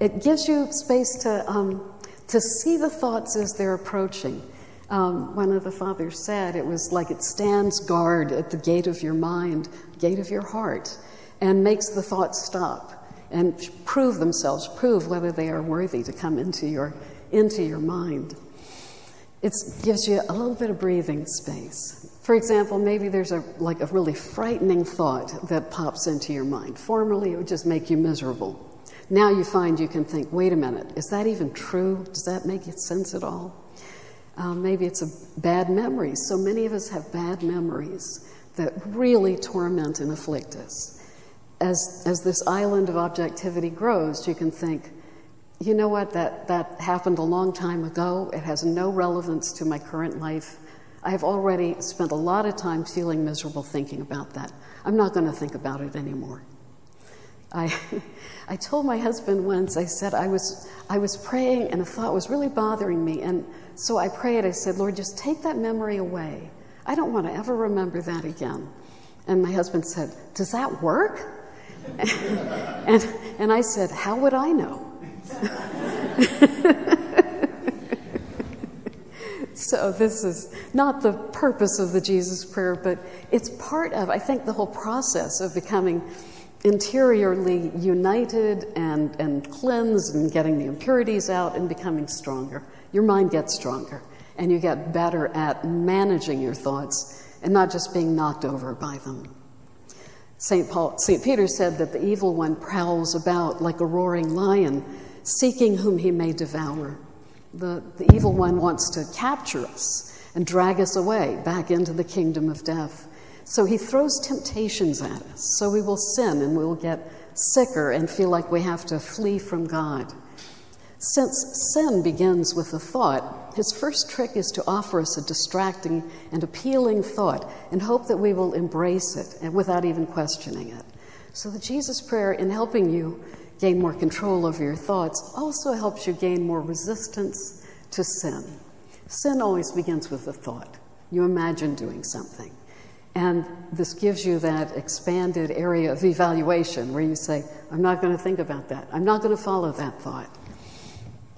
It gives you space to, um, to see the thoughts as they're approaching. Um, one of the fathers said it was like it stands guard at the gate of your mind, gate of your heart, and makes the thoughts stop and prove themselves, prove whether they are worthy to come into your, into your mind. It gives you a little bit of breathing space. For example, maybe there's a, like a really frightening thought that pops into your mind. Formerly, it would just make you miserable. Now you find you can think, wait a minute, is that even true? Does that make sense at all? Um, maybe it's a bad memory. So many of us have bad memories that really torment and afflict us. As, as this island of objectivity grows, you can think, you know what, that, that happened a long time ago. It has no relevance to my current life. I have already spent a lot of time feeling miserable thinking about that. I'm not going to think about it anymore. I, I told my husband once, I said, I was, I was praying and a thought was really bothering me. And so I prayed, I said, Lord, just take that memory away. I don't want to ever remember that again. And my husband said, Does that work? and, and I said, How would I know? so this is not the purpose of the Jesus prayer, but it's part of, I think, the whole process of becoming interiorly united and, and cleansed and getting the impurities out and becoming stronger. Your mind gets stronger and you get better at managing your thoughts and not just being knocked over by them. St. Paul, St. Peter said that the evil one prowls about like a roaring lion, seeking whom he may devour. The, the evil one wants to capture us and drag us away back into the kingdom of death. So he throws temptations at us. So we will sin and we will get sicker and feel like we have to flee from God. Since sin begins with a thought, his first trick is to offer us a distracting and appealing thought and hope that we will embrace it and without even questioning it. So the Jesus prayer, in helping you gain more control over your thoughts, also helps you gain more resistance to sin. Sin always begins with a thought. You imagine doing something. And this gives you that expanded area of evaluation where you say, I'm not going to think about that. I'm not going to follow that thought.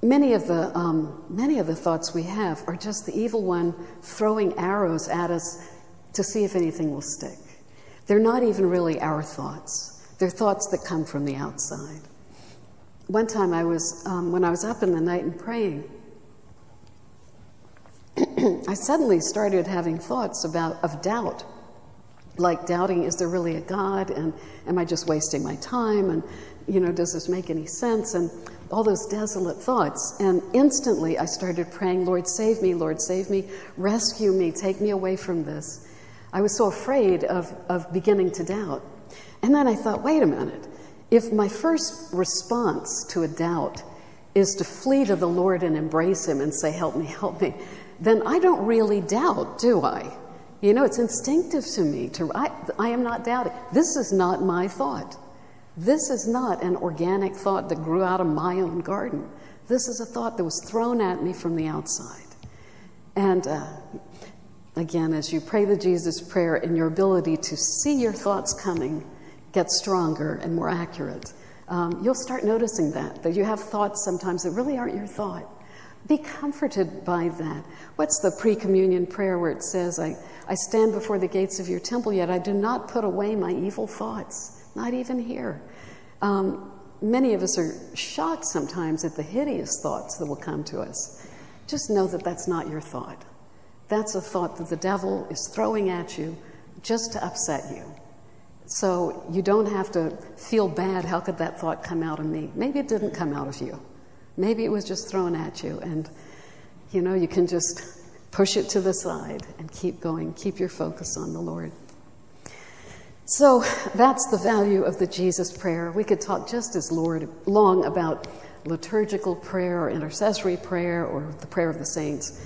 Many of, the, um, many of the thoughts we have are just the evil one throwing arrows at us to see if anything will stick. They're not even really our thoughts, they're thoughts that come from the outside. One time I was, um, when I was up in the night and praying, I suddenly started having thoughts about of doubt like doubting is there really a God and am I just wasting my time and you know, does this make any sense? And all those desolate thoughts. And instantly I started praying, Lord, save me, Lord, save me, rescue me, take me away from this. I was so afraid of, of beginning to doubt. And then I thought, wait a minute. If my first response to a doubt is to flee to the Lord and embrace Him and say, Help me, help me, then I don't really doubt, do I? You know, it's instinctive to me to, I, I am not doubting. This is not my thought. This is not an organic thought that grew out of my own garden. This is a thought that was thrown at me from the outside. And uh, again, as you pray the Jesus prayer and your ability to see your thoughts coming gets stronger and more accurate, um, you'll start noticing that, that you have thoughts sometimes that really aren't your thought. Be comforted by that. What's the pre communion prayer where it says, I, I stand before the gates of your temple, yet I do not put away my evil thoughts? not even here. Um, many of us are shocked sometimes at the hideous thoughts that will come to us. Just know that that's not your thought. That's a thought that the devil is throwing at you just to upset you. So you don't have to feel bad. How could that thought come out of me? Maybe it didn't come out of you. Maybe it was just thrown at you. And, you know, you can just push it to the side and keep going. Keep your focus on the Lord. So that's the value of the Jesus prayer. We could talk just as Lord long about liturgical prayer or intercessory prayer or the prayer of the saints.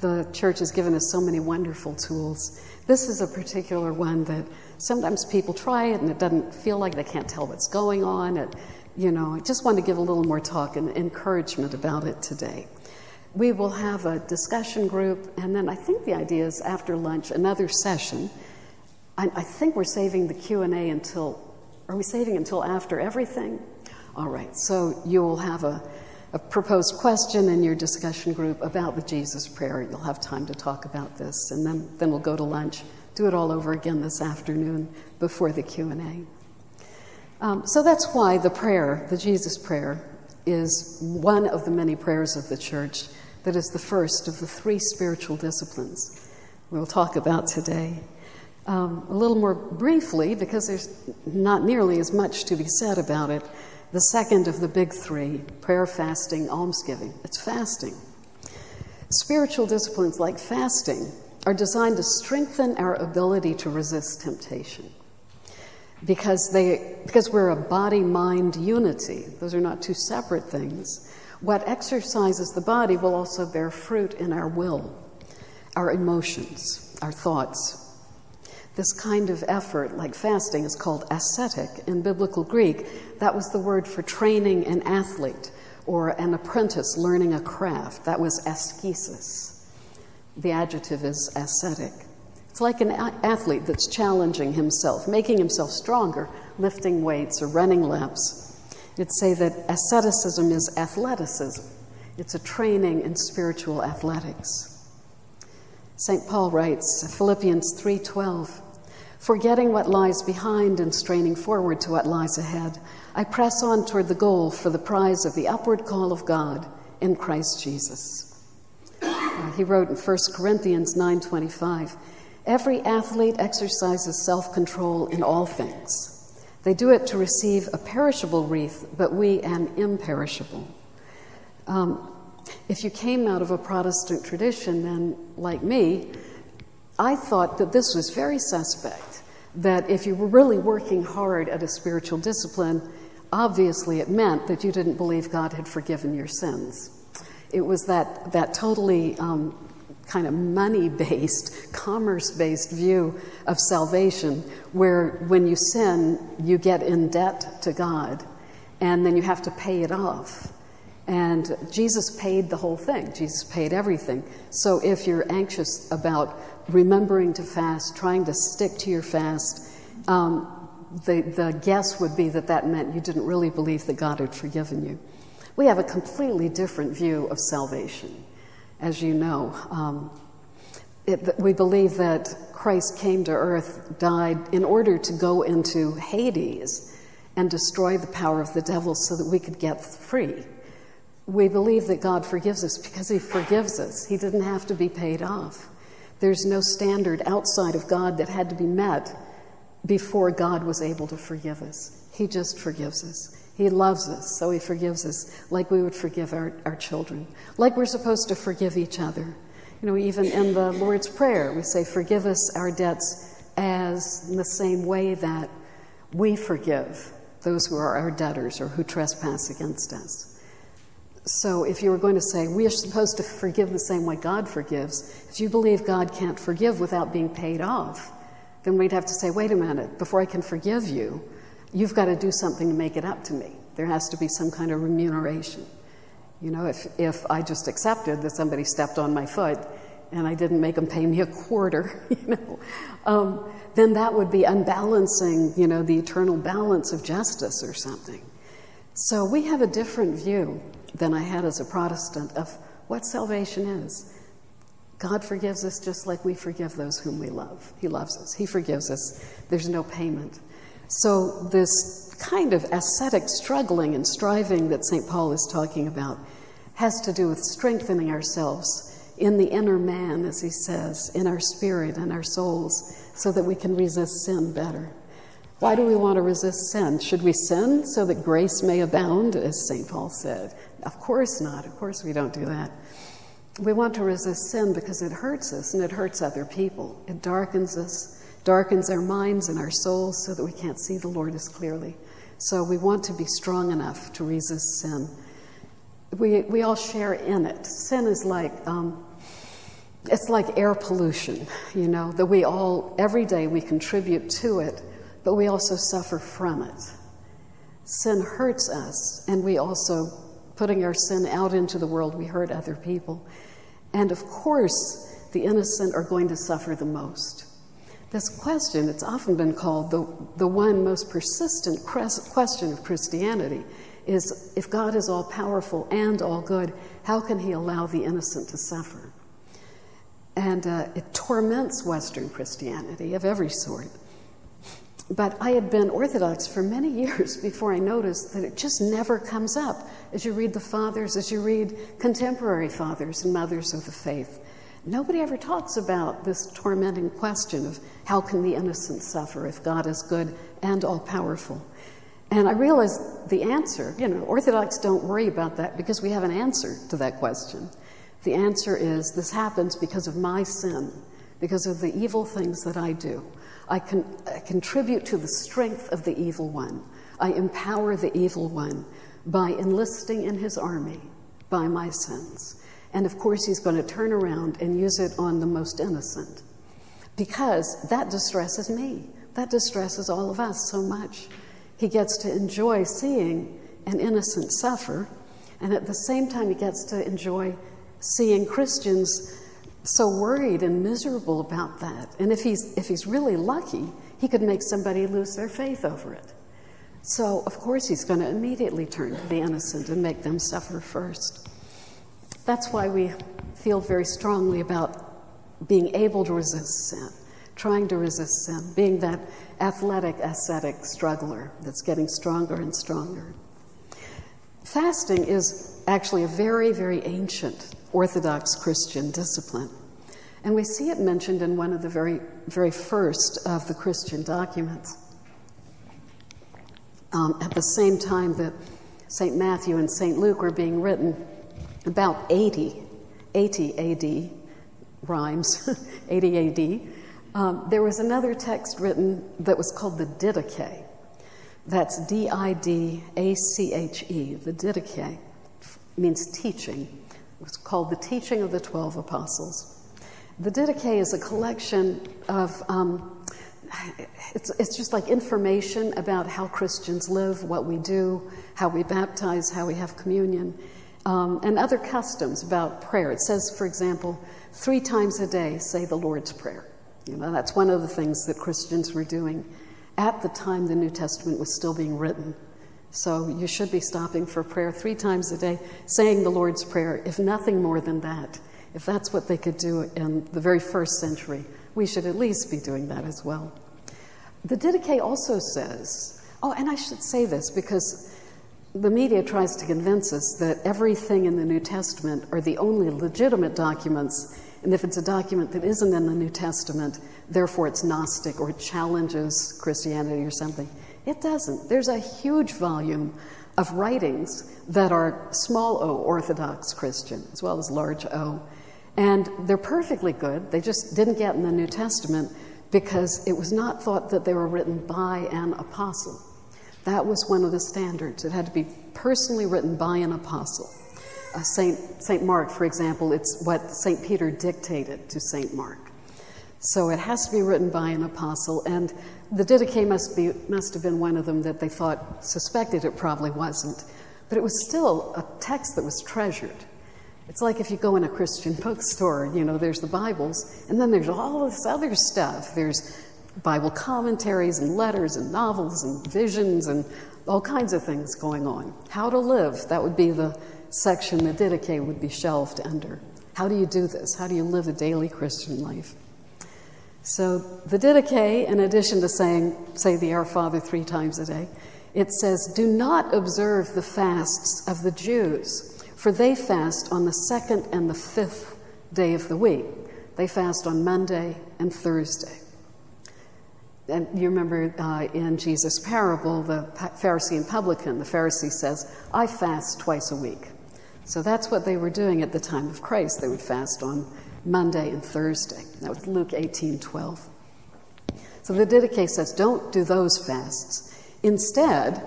The church has given us so many wonderful tools. This is a particular one that sometimes people try it and it doesn't feel like they can't tell what's going on. It, you know, I just want to give a little more talk and encouragement about it today. We will have a discussion group, and then I think the idea is after lunch, another session I, I think we're saving the Q&A until, are we saving until after everything? All right, so you'll have a, a proposed question in your discussion group about the Jesus prayer. You'll have time to talk about this, and then, then we'll go to lunch. Do it all over again this afternoon before the Q&A. Um, so that's why the prayer, the Jesus prayer, is one of the many prayers of the church that is the first of the three spiritual disciplines we'll talk about today. Um, a little more briefly, because there's not nearly as much to be said about it, the second of the big three prayer, fasting, almsgiving. It's fasting. Spiritual disciplines like fasting are designed to strengthen our ability to resist temptation. Because, they, because we're a body mind unity, those are not two separate things. What exercises the body will also bear fruit in our will, our emotions, our thoughts, this kind of effort, like fasting, is called ascetic in biblical Greek. That was the word for training an athlete or an apprentice learning a craft. That was ascesis. The adjective is ascetic. It's like an athlete that's challenging himself, making himself stronger, lifting weights or running laps. You'd say that asceticism is athleticism. It's a training in spiritual athletics. St. Paul writes, Philippians 3:12, forgetting what lies behind and straining forward to what lies ahead, I press on toward the goal for the prize of the upward call of God in Christ Jesus. Uh, he wrote in 1 Corinthians 9:25, Every athlete exercises self-control in all things. They do it to receive a perishable wreath, but we an imperishable. Um, if you came out of a Protestant tradition, then, like me, I thought that this was very suspect. That if you were really working hard at a spiritual discipline, obviously it meant that you didn't believe God had forgiven your sins. It was that, that totally um, kind of money based, commerce based view of salvation, where when you sin, you get in debt to God, and then you have to pay it off. And Jesus paid the whole thing. Jesus paid everything. So if you're anxious about remembering to fast, trying to stick to your fast, um, the, the guess would be that that meant you didn't really believe that God had forgiven you. We have a completely different view of salvation, as you know. Um, it, we believe that Christ came to earth, died in order to go into Hades and destroy the power of the devil so that we could get free we believe that God forgives us because He forgives us. He didn't have to be paid off. There's no standard outside of God that had to be met before God was able to forgive us. He just forgives us. He loves us, so He forgives us like we would forgive our, our children, like we're supposed to forgive each other. You know, even in the Lord's Prayer, we say, Forgive us our debts as in the same way that we forgive those who are our debtors or who trespass against us. So, if you were going to say, we are supposed to forgive the same way God forgives, if you believe God can't forgive without being paid off, then we'd have to say, wait a minute, before I can forgive you, you've got to do something to make it up to me. There has to be some kind of remuneration. You know, if, if I just accepted that somebody stepped on my foot and I didn't make them pay me a quarter, you know, um, then that would be unbalancing, you know, the eternal balance of justice or something. So we have a different view than I had as a Protestant of what salvation is. God forgives us just like we forgive those whom we love. He loves us, He forgives us. There's no payment. So, this kind of ascetic struggling and striving that St. Paul is talking about has to do with strengthening ourselves in the inner man, as he says, in our spirit and our souls, so that we can resist sin better. Why do we want to resist sin? Should we sin so that grace may abound, as St. Paul said? Of course not. Of course we don't do that. We want to resist sin because it hurts us and it hurts other people. It darkens us darkens our minds and our souls so that we can't see the Lord as clearly. So we want to be strong enough to resist sin. We, we all share in it. Sin is like, um, it's like air pollution, you know, that we all, every day we contribute to it, but we also suffer from it. Sin hurts us, and we also, putting our sin out into the world, we hurt other people. And of course, the innocent are going to suffer the most. This question, it's often been called the, the one most persistent question of Christianity, is if God is all powerful and all good, how can he allow the innocent to suffer? And uh, it torments Western Christianity of every sort. But I had been Orthodox for many years before I noticed that it just never comes up as you read the fathers, as you read contemporary fathers and mothers of the faith. Nobody ever talks about this tormenting question of how can the innocent suffer if God is good and all powerful? And I realized the answer, you know, Orthodox don't worry about that because we have an answer to that question. The answer is this happens because of my sin, because of the evil things that I do. I, can, I contribute to the strength of the evil one. I empower the evil one by enlisting in his army by my sins. And of course, he's going to turn around and use it on the most innocent because that distresses me. That distresses all of us so much. He gets to enjoy seeing an innocent suffer, and at the same time, he gets to enjoy seeing Christians so worried and miserable about that. And if he's, if he's really lucky, he could make somebody lose their faith over it. So, of course, he's going to immediately turn to the innocent and make them suffer first. That's why we feel very strongly about being able to resist sin, trying to resist sin, being that athletic, ascetic struggler that's getting stronger and stronger. Fasting is actually a very, very ancient Orthodox Christian discipline. And we see it mentioned in one of the very, very first of the Christian documents. Um, at the same time that St. Matthew and St. Luke were being written, about 80, 80 AD, rhymes, 80 AD, um, there was another text written that was called the Didache. That's D I D A C H E. The Didache means teaching. It was called the Teaching of the Twelve Apostles. The Didache is a collection of, um, it's, it's just like information about how Christians live, what we do, how we baptize, how we have communion um, and other customs about prayer. It says, for example, three times a day say the Lord's Prayer. You know, that's one of the things that Christians were doing at the time the New Testament was still being written. So you should be stopping for prayer three times a day, saying the Lord's Prayer, if nothing more than that. If that's what they could do in the very first century, we should at least be doing that as well. The Didache also says, oh, and I should say this because the media tries to convince us that everything in the New Testament are the only legitimate documents, and if it's a document that isn't in the New Testament, therefore it's Gnostic or it challenges Christianity or something. It doesn't. There's a huge volume of writings that are small o Orthodox Christian, as well as large O. And they're perfectly good. They just didn't get in the New Testament because it was not thought that they were written by an apostle. That was one of the standards. It had to be personally written by an apostle. Uh, Saint, Saint Mark, for example, it's what Saint Peter dictated to Saint Mark. So it has to be written by an apostle, and the Didache must, be, must have been one of them that they thought, suspected it probably wasn't. But it was still a text that was treasured. It's like if you go in a Christian bookstore, you know, there's the Bibles, and then there's all this other stuff. There's Bible commentaries and letters and novels and visions and all kinds of things going on. How to live, that would be the section the Didache would be shelved under. How do you do this? How do you live a daily Christian life? So the Didache, in addition to saying, say the Our Father three times a day, it says, Do not observe the fasts of the Jews, for they fast on the second and the fifth day of the week. They fast on Monday and Thursday. And you remember uh, in Jesus' parable, the Pharisee and publican, the Pharisee says, I fast twice a week. So that's what they were doing at the time of Christ. They would fast on Monday and Thursday. That was Luke 18 12. So the Didache says, don't do those fasts. Instead,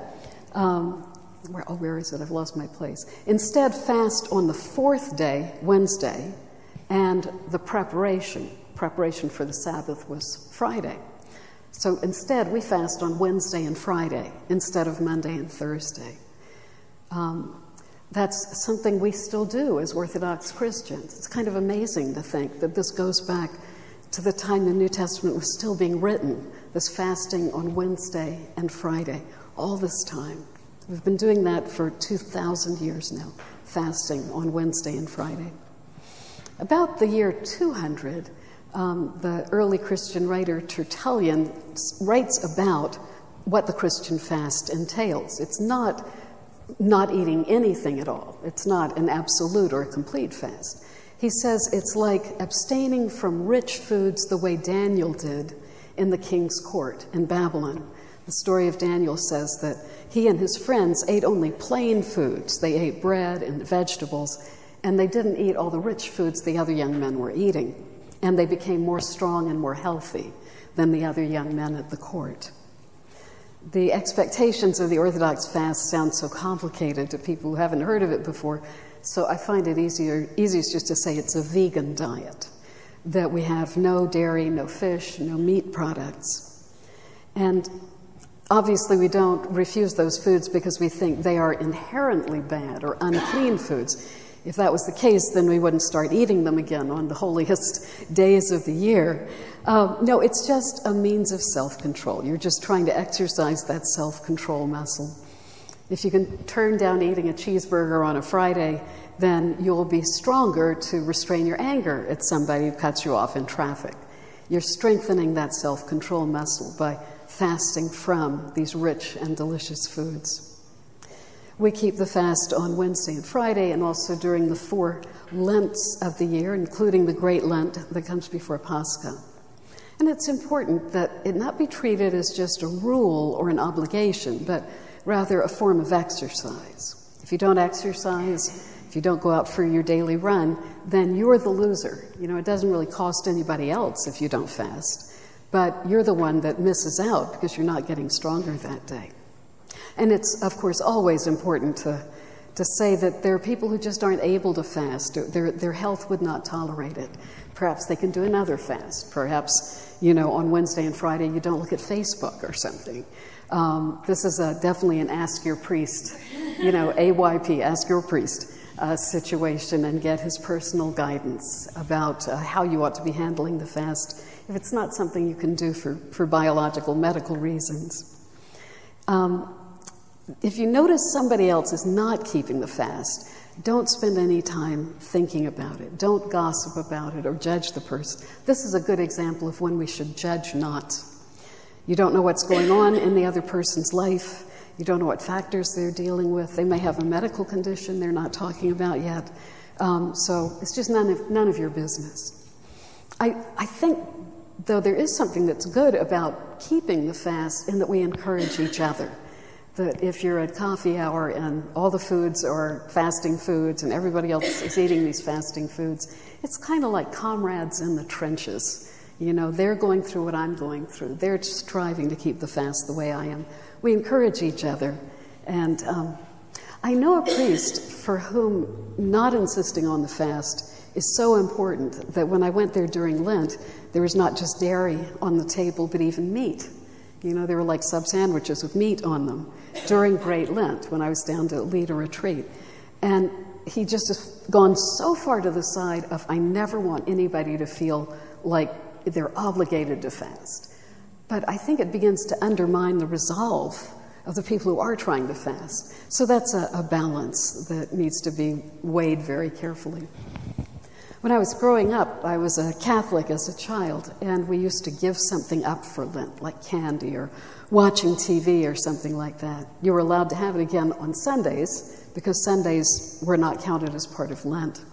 um, where, oh, where is it? I've lost my place. Instead, fast on the fourth day, Wednesday, and the preparation. Preparation for the Sabbath was Friday. So instead, we fast on Wednesday and Friday instead of Monday and Thursday. Um, that's something we still do as Orthodox Christians. It's kind of amazing to think that this goes back to the time the New Testament was still being written, this fasting on Wednesday and Friday, all this time. We've been doing that for 2,000 years now, fasting on Wednesday and Friday. About the year 200, um, the early Christian writer Tertullian writes about what the Christian fast entails. It's not not eating anything at all. It's not an absolute or a complete fast. He says it's like abstaining from rich foods the way Daniel did in the king's court in Babylon. The story of Daniel says that he and his friends ate only plain foods. They ate bread and vegetables, and they didn't eat all the rich foods the other young men were eating. And they became more strong and more healthy than the other young men at the court the expectations of the Orthodox fast sound so complicated to people who haven't heard of it before, so I find it easier, easiest just to say it's a vegan diet, that we have no dairy, no fish, no meat products. And obviously, we don't refuse those foods because we think they are inherently bad or unclean foods. If that was the case, then we wouldn't start eating them again on the holiest days of the year. Um, no, it's just a means of self control. You're just trying to exercise that self control muscle. If you can turn down eating a cheeseburger on a Friday, then you'll be stronger to restrain your anger at somebody who cuts you off in traffic. You're strengthening that self control muscle by fasting from these rich and delicious foods. We keep the fast on Wednesday and Friday, and also during the four Lents of the year, including the Great Lent that comes before Pascha. And it's important that it not be treated as just a rule or an obligation, but rather a form of exercise. If you don't exercise, if you don't go out for your daily run, then you're the loser. You know, it doesn't really cost anybody else if you don't fast, but you're the one that misses out because you're not getting stronger that day. And it's, of course, always important to, to say that there are people who just aren't able to fast. Their, their health would not tolerate it. Perhaps they can do another fast. Perhaps, you know, on Wednesday and Friday you don't look at Facebook or something. Um, this is a, definitely an ask your priest, you know, AYP, ask your priest uh, situation and get his personal guidance about uh, how you ought to be handling the fast if it's not something you can do for, for biological, medical reasons. Um, if you notice somebody else is not keeping the fast, don't spend any time thinking about it. Don't gossip about it or judge the person. This is a good example of when we should judge not. You don't know what's going on in the other person's life. You don't know what factors they're dealing with. They may have a medical condition they're not talking about yet. Um, so it's just none of, none of your business. I, I think, though, there is something that's good about keeping the fast in that we encourage each other that if you're at coffee hour and all the foods are fasting foods and everybody else is eating these fasting foods, it's kind of like comrades in the trenches. You know, they're going through what I'm going through. They're striving to keep the fast the way I am. We encourage each other. And um, I know a priest for whom not insisting on the fast is so important that when I went there during Lent, there was not just dairy on the table, but even meat. You know, they were like sub sandwiches with meat on them during Great Lent when I was down to lead a retreat. And he just has gone so far to the side of, I never want anybody to feel like they're obligated to fast. But I think it begins to undermine the resolve of the people who are trying to fast. So that's a, a balance that needs to be weighed very carefully. When I was growing up, I was a Catholic as a child, and we used to give something up for Lent, like candy or watching TV or something like that. You were allowed to have it again on Sundays because Sundays were not counted as part of Lent.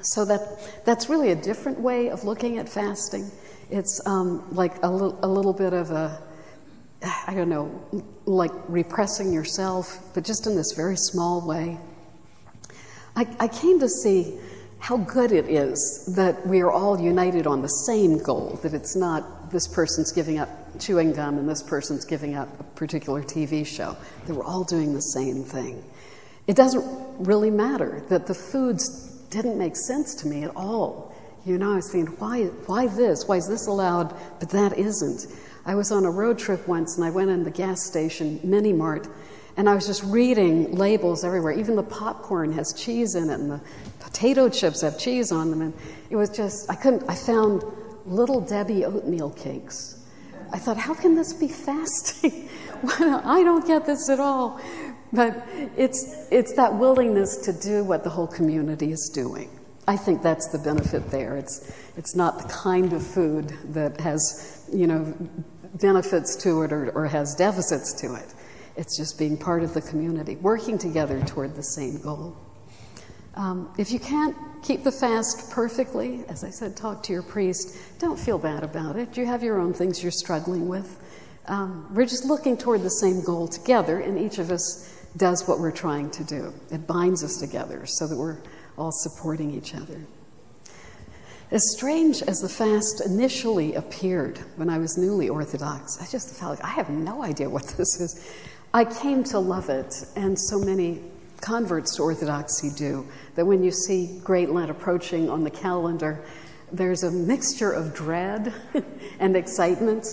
So that, that's really a different way of looking at fasting. It's um, like a, li- a little bit of a, I don't know, like repressing yourself, but just in this very small way. I, I came to see how good it is that we are all united on the same goal, that it's not this person's giving up chewing gum and this person's giving up a particular TV show, They we're all doing the same thing. It doesn't really matter that the foods didn't make sense to me at all. You know, I was thinking, why, why this? Why is this allowed, but that isn't? I was on a road trip once and I went in the gas station, Mini Mart, and I was just reading labels everywhere. Even the popcorn has cheese in it, and the potato chips have cheese on them. And it was just, I couldn't, I found little Debbie oatmeal cakes. I thought, how can this be fasting? I don't get this at all. But it's, it's that willingness to do what the whole community is doing. I think that's the benefit there. It's, it's not the kind of food that has, you know, benefits to it or, or has deficits to it. It's just being part of the community, working together toward the same goal. Um, if you can't keep the fast perfectly, as I said, talk to your priest. Don't feel bad about it. You have your own things you're struggling with. Um, we're just looking toward the same goal together, and each of us does what we're trying to do. It binds us together so that we're all supporting each other. As strange as the fast initially appeared when I was newly Orthodox, I just felt like I have no idea what this is. I came to love it, and so many converts to Orthodoxy do, that when you see Great Lent approaching on the calendar, there's a mixture of dread and excitement.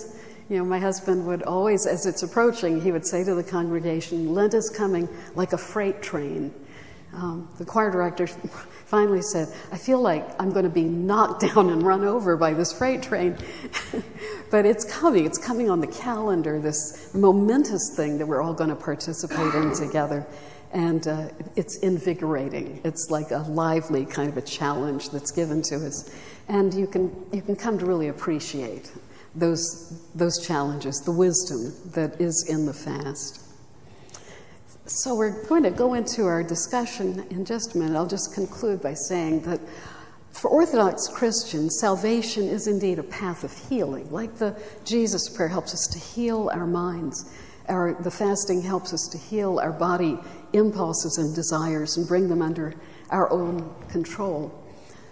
You know, my husband would always, as it's approaching, he would say to the congregation, Lent is coming like a freight train. Um, the choir director finally said, I feel like I'm going to be knocked down and run over by this freight train. but it's coming. It's coming on the calendar, this momentous thing that we're all going to participate in together. And uh, it's invigorating. It's like a lively kind of a challenge that's given to us. And you can, you can come to really appreciate those, those challenges, the wisdom that is in the fast. So, we're going to go into our discussion in just a minute. I'll just conclude by saying that for Orthodox Christians, salvation is indeed a path of healing. Like the Jesus prayer helps us to heal our minds, our, the fasting helps us to heal our body impulses and desires and bring them under our own control.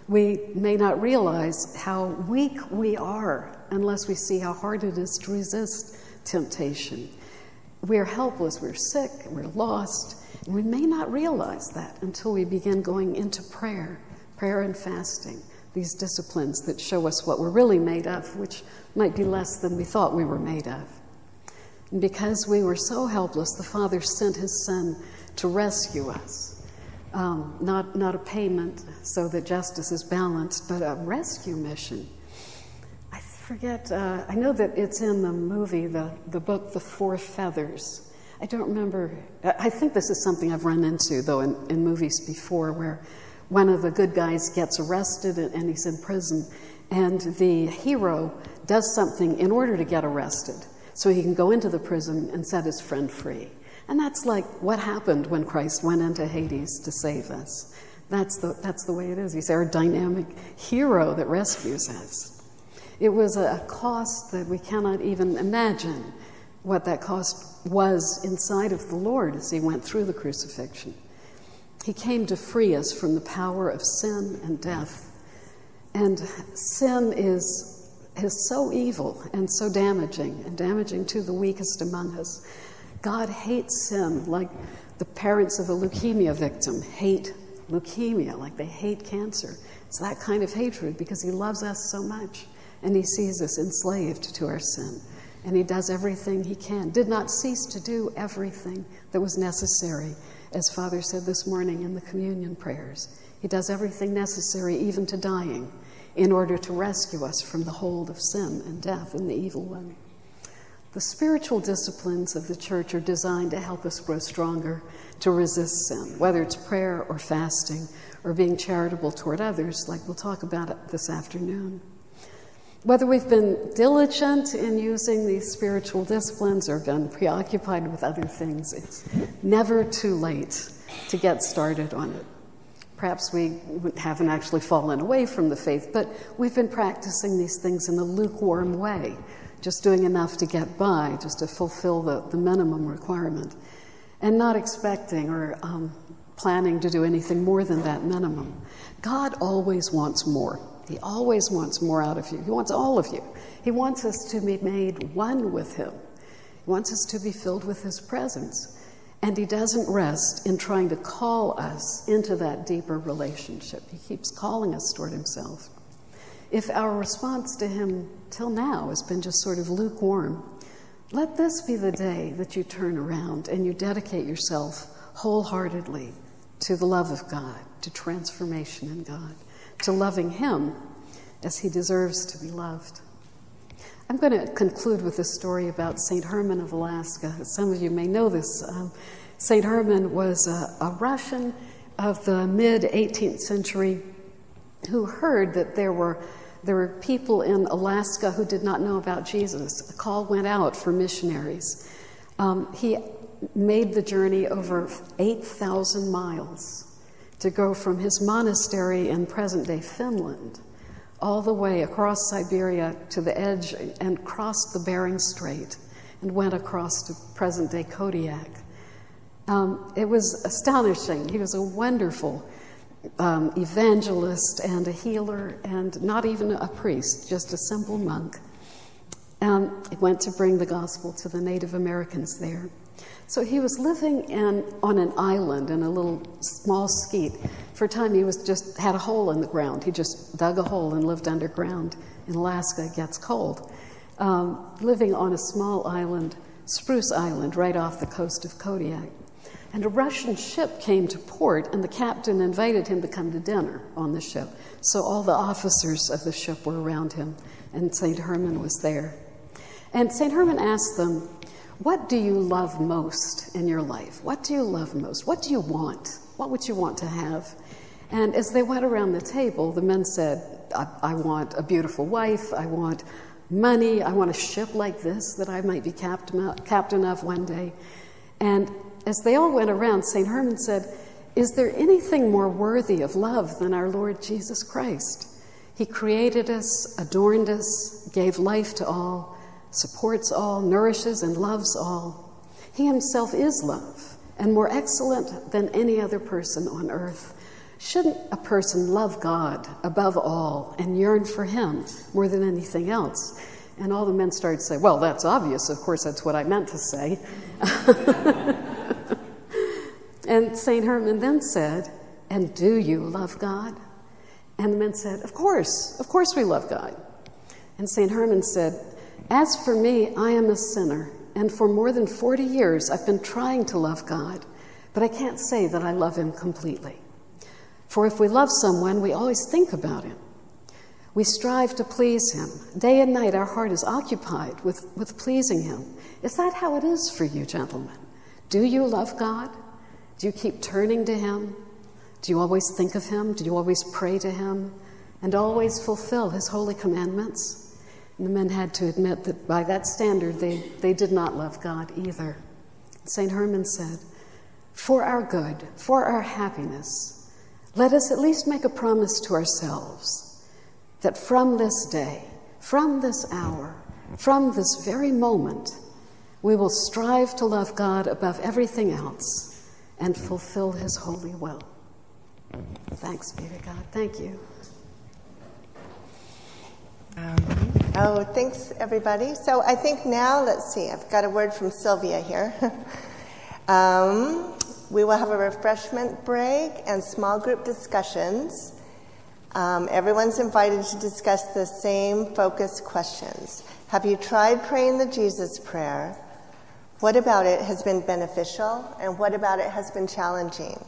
We may not realize how weak we are unless we see how hard it is to resist temptation. We're helpless, we're sick, we're lost, we may not realize that until we begin going into prayer, prayer and fasting, these disciplines that show us what we're really made of, which might be less than we thought we were made of. And because we were so helpless, the Father sent His Son to rescue us. Um, not, not a payment so that justice is balanced, but a rescue mission I forget, uh, I know that it's in the movie, the, the book, The Four Feathers. I don't remember, I think this is something I've run into, though, in, in movies before, where one of the good guys gets arrested and, and he's in prison, and the hero does something in order to get arrested so he can go into the prison and set his friend free. And that's like what happened when Christ went into Hades to save us. That's the, that's the way it is. He's our dynamic hero that rescues us. It was a cost that we cannot even imagine what that cost was inside of the Lord as he went through the crucifixion. He came to free us from the power of sin and death. And sin is, is so evil and so damaging, and damaging to the weakest among us. God hates sin like the parents of a leukemia victim hate leukemia, like they hate cancer. It's that kind of hatred because He loves us so much and He sees us enslaved to our sin. And He does everything He can, did not cease to do everything that was necessary, as Father said this morning in the communion prayers. He does everything necessary, even to dying, in order to rescue us from the hold of sin and death and the evil one. The spiritual disciplines of the church are designed to help us grow stronger to resist sin, whether it's prayer or fasting or being charitable toward others, like we'll talk about this afternoon. Whether we've been diligent in using these spiritual disciplines or been preoccupied with other things, it's never too late to get started on it. Perhaps we haven't actually fallen away from the faith, but we've been practicing these things in a lukewarm way just doing enough to get by, just to fulfill the, the minimum requirement, and not expecting or um, planning to do anything more than that minimum. God always wants more. He always wants more out of you. He wants all of you. He wants us to be made one with Him. He wants us to be filled with His presence. And He doesn't rest in trying to call us into that deeper relationship. He keeps calling us toward Himself. If our response to Him till now has been just sort of lukewarm, let this be the day that you turn around and you dedicate yourself wholeheartedly to the love of God, to transformation in God, to loving Him as He deserves to be loved. I'm going to conclude with a story about St. Herman of Alaska. Some of you may know this. Um, St. Herman was a, a Russian of the mid 18th century who heard that there were there were people in Alaska who did not know about Jesus. A call went out for missionaries. Um, he made the journey over 8,000 miles to go from his monastery in present day Finland all the way across Siberia to the edge and crossed the Bering Strait and went across to present day Kodiak. Um, it was astonishing. He was a wonderful um, evangelist and a healer, and not even a priest, just a simple monk. He went to bring the gospel to the Native Americans there. So he was living in, on an island in a little small skete. For a time, he was just had a hole in the ground. He just dug a hole and lived underground. In Alaska, it gets cold. Um, living on a small island, Spruce Island, right off the coast of Kodiak. And a Russian ship came to port, and the captain invited him to come to dinner on the ship. So all the officers of the ship were around him, and St. Herman was there. And St. Herman asked them, What do you love most in your life? What do you love most? What do you want? What would you want to have? And as they went around the table, the men said, I, I want a beautiful wife, I want money, I want a ship like this that I might be captain, captain of one day. And as they all went around, St. Herman said, Is there anything more worthy of love than our Lord Jesus Christ? He created us, adorned us, gave life to all, supports all, nourishes and loves all. He himself is love, and more excellent than any other person on earth. Shouldn't a person love God above all and yearn for Him more than anything else? And all the men started to say, Well, that's obvious. Of course, that's what I meant to say. And St. Herman then said, And do you love God? And the men said, Of course, of course we love God. And St. Herman said, As for me, I am a sinner, and for more than 40 years I've been trying to love God, but I can't say that I love Him completely. For if we love someone, we always think about Him. We strive to please Him. Day and night, our heart is occupied with, with pleasing Him. Is that how it is for you, gentlemen? Do you love God? Do you keep turning to Him? Do you always think of Him? Do you always pray to Him? And always fulfill His holy commandments? And the men had to admit that by that standard, they, they did not love God either. St. Herman said, For our good, for our happiness, let us at least make a promise to ourselves that from this day, from this hour, from this very moment, we will strive to love God above everything else and fulfill His holy will. Thanks be to God. Thank you. Um, oh, thanks, everybody. So I think now, let's see, I've got a word from Sylvia here. um, we will have a refreshment break and small group discussions. Um, everyone's invited to discuss the same focus questions. Have you tried praying the Jesus prayer? What about it has been beneficial, and what about it has been challenging?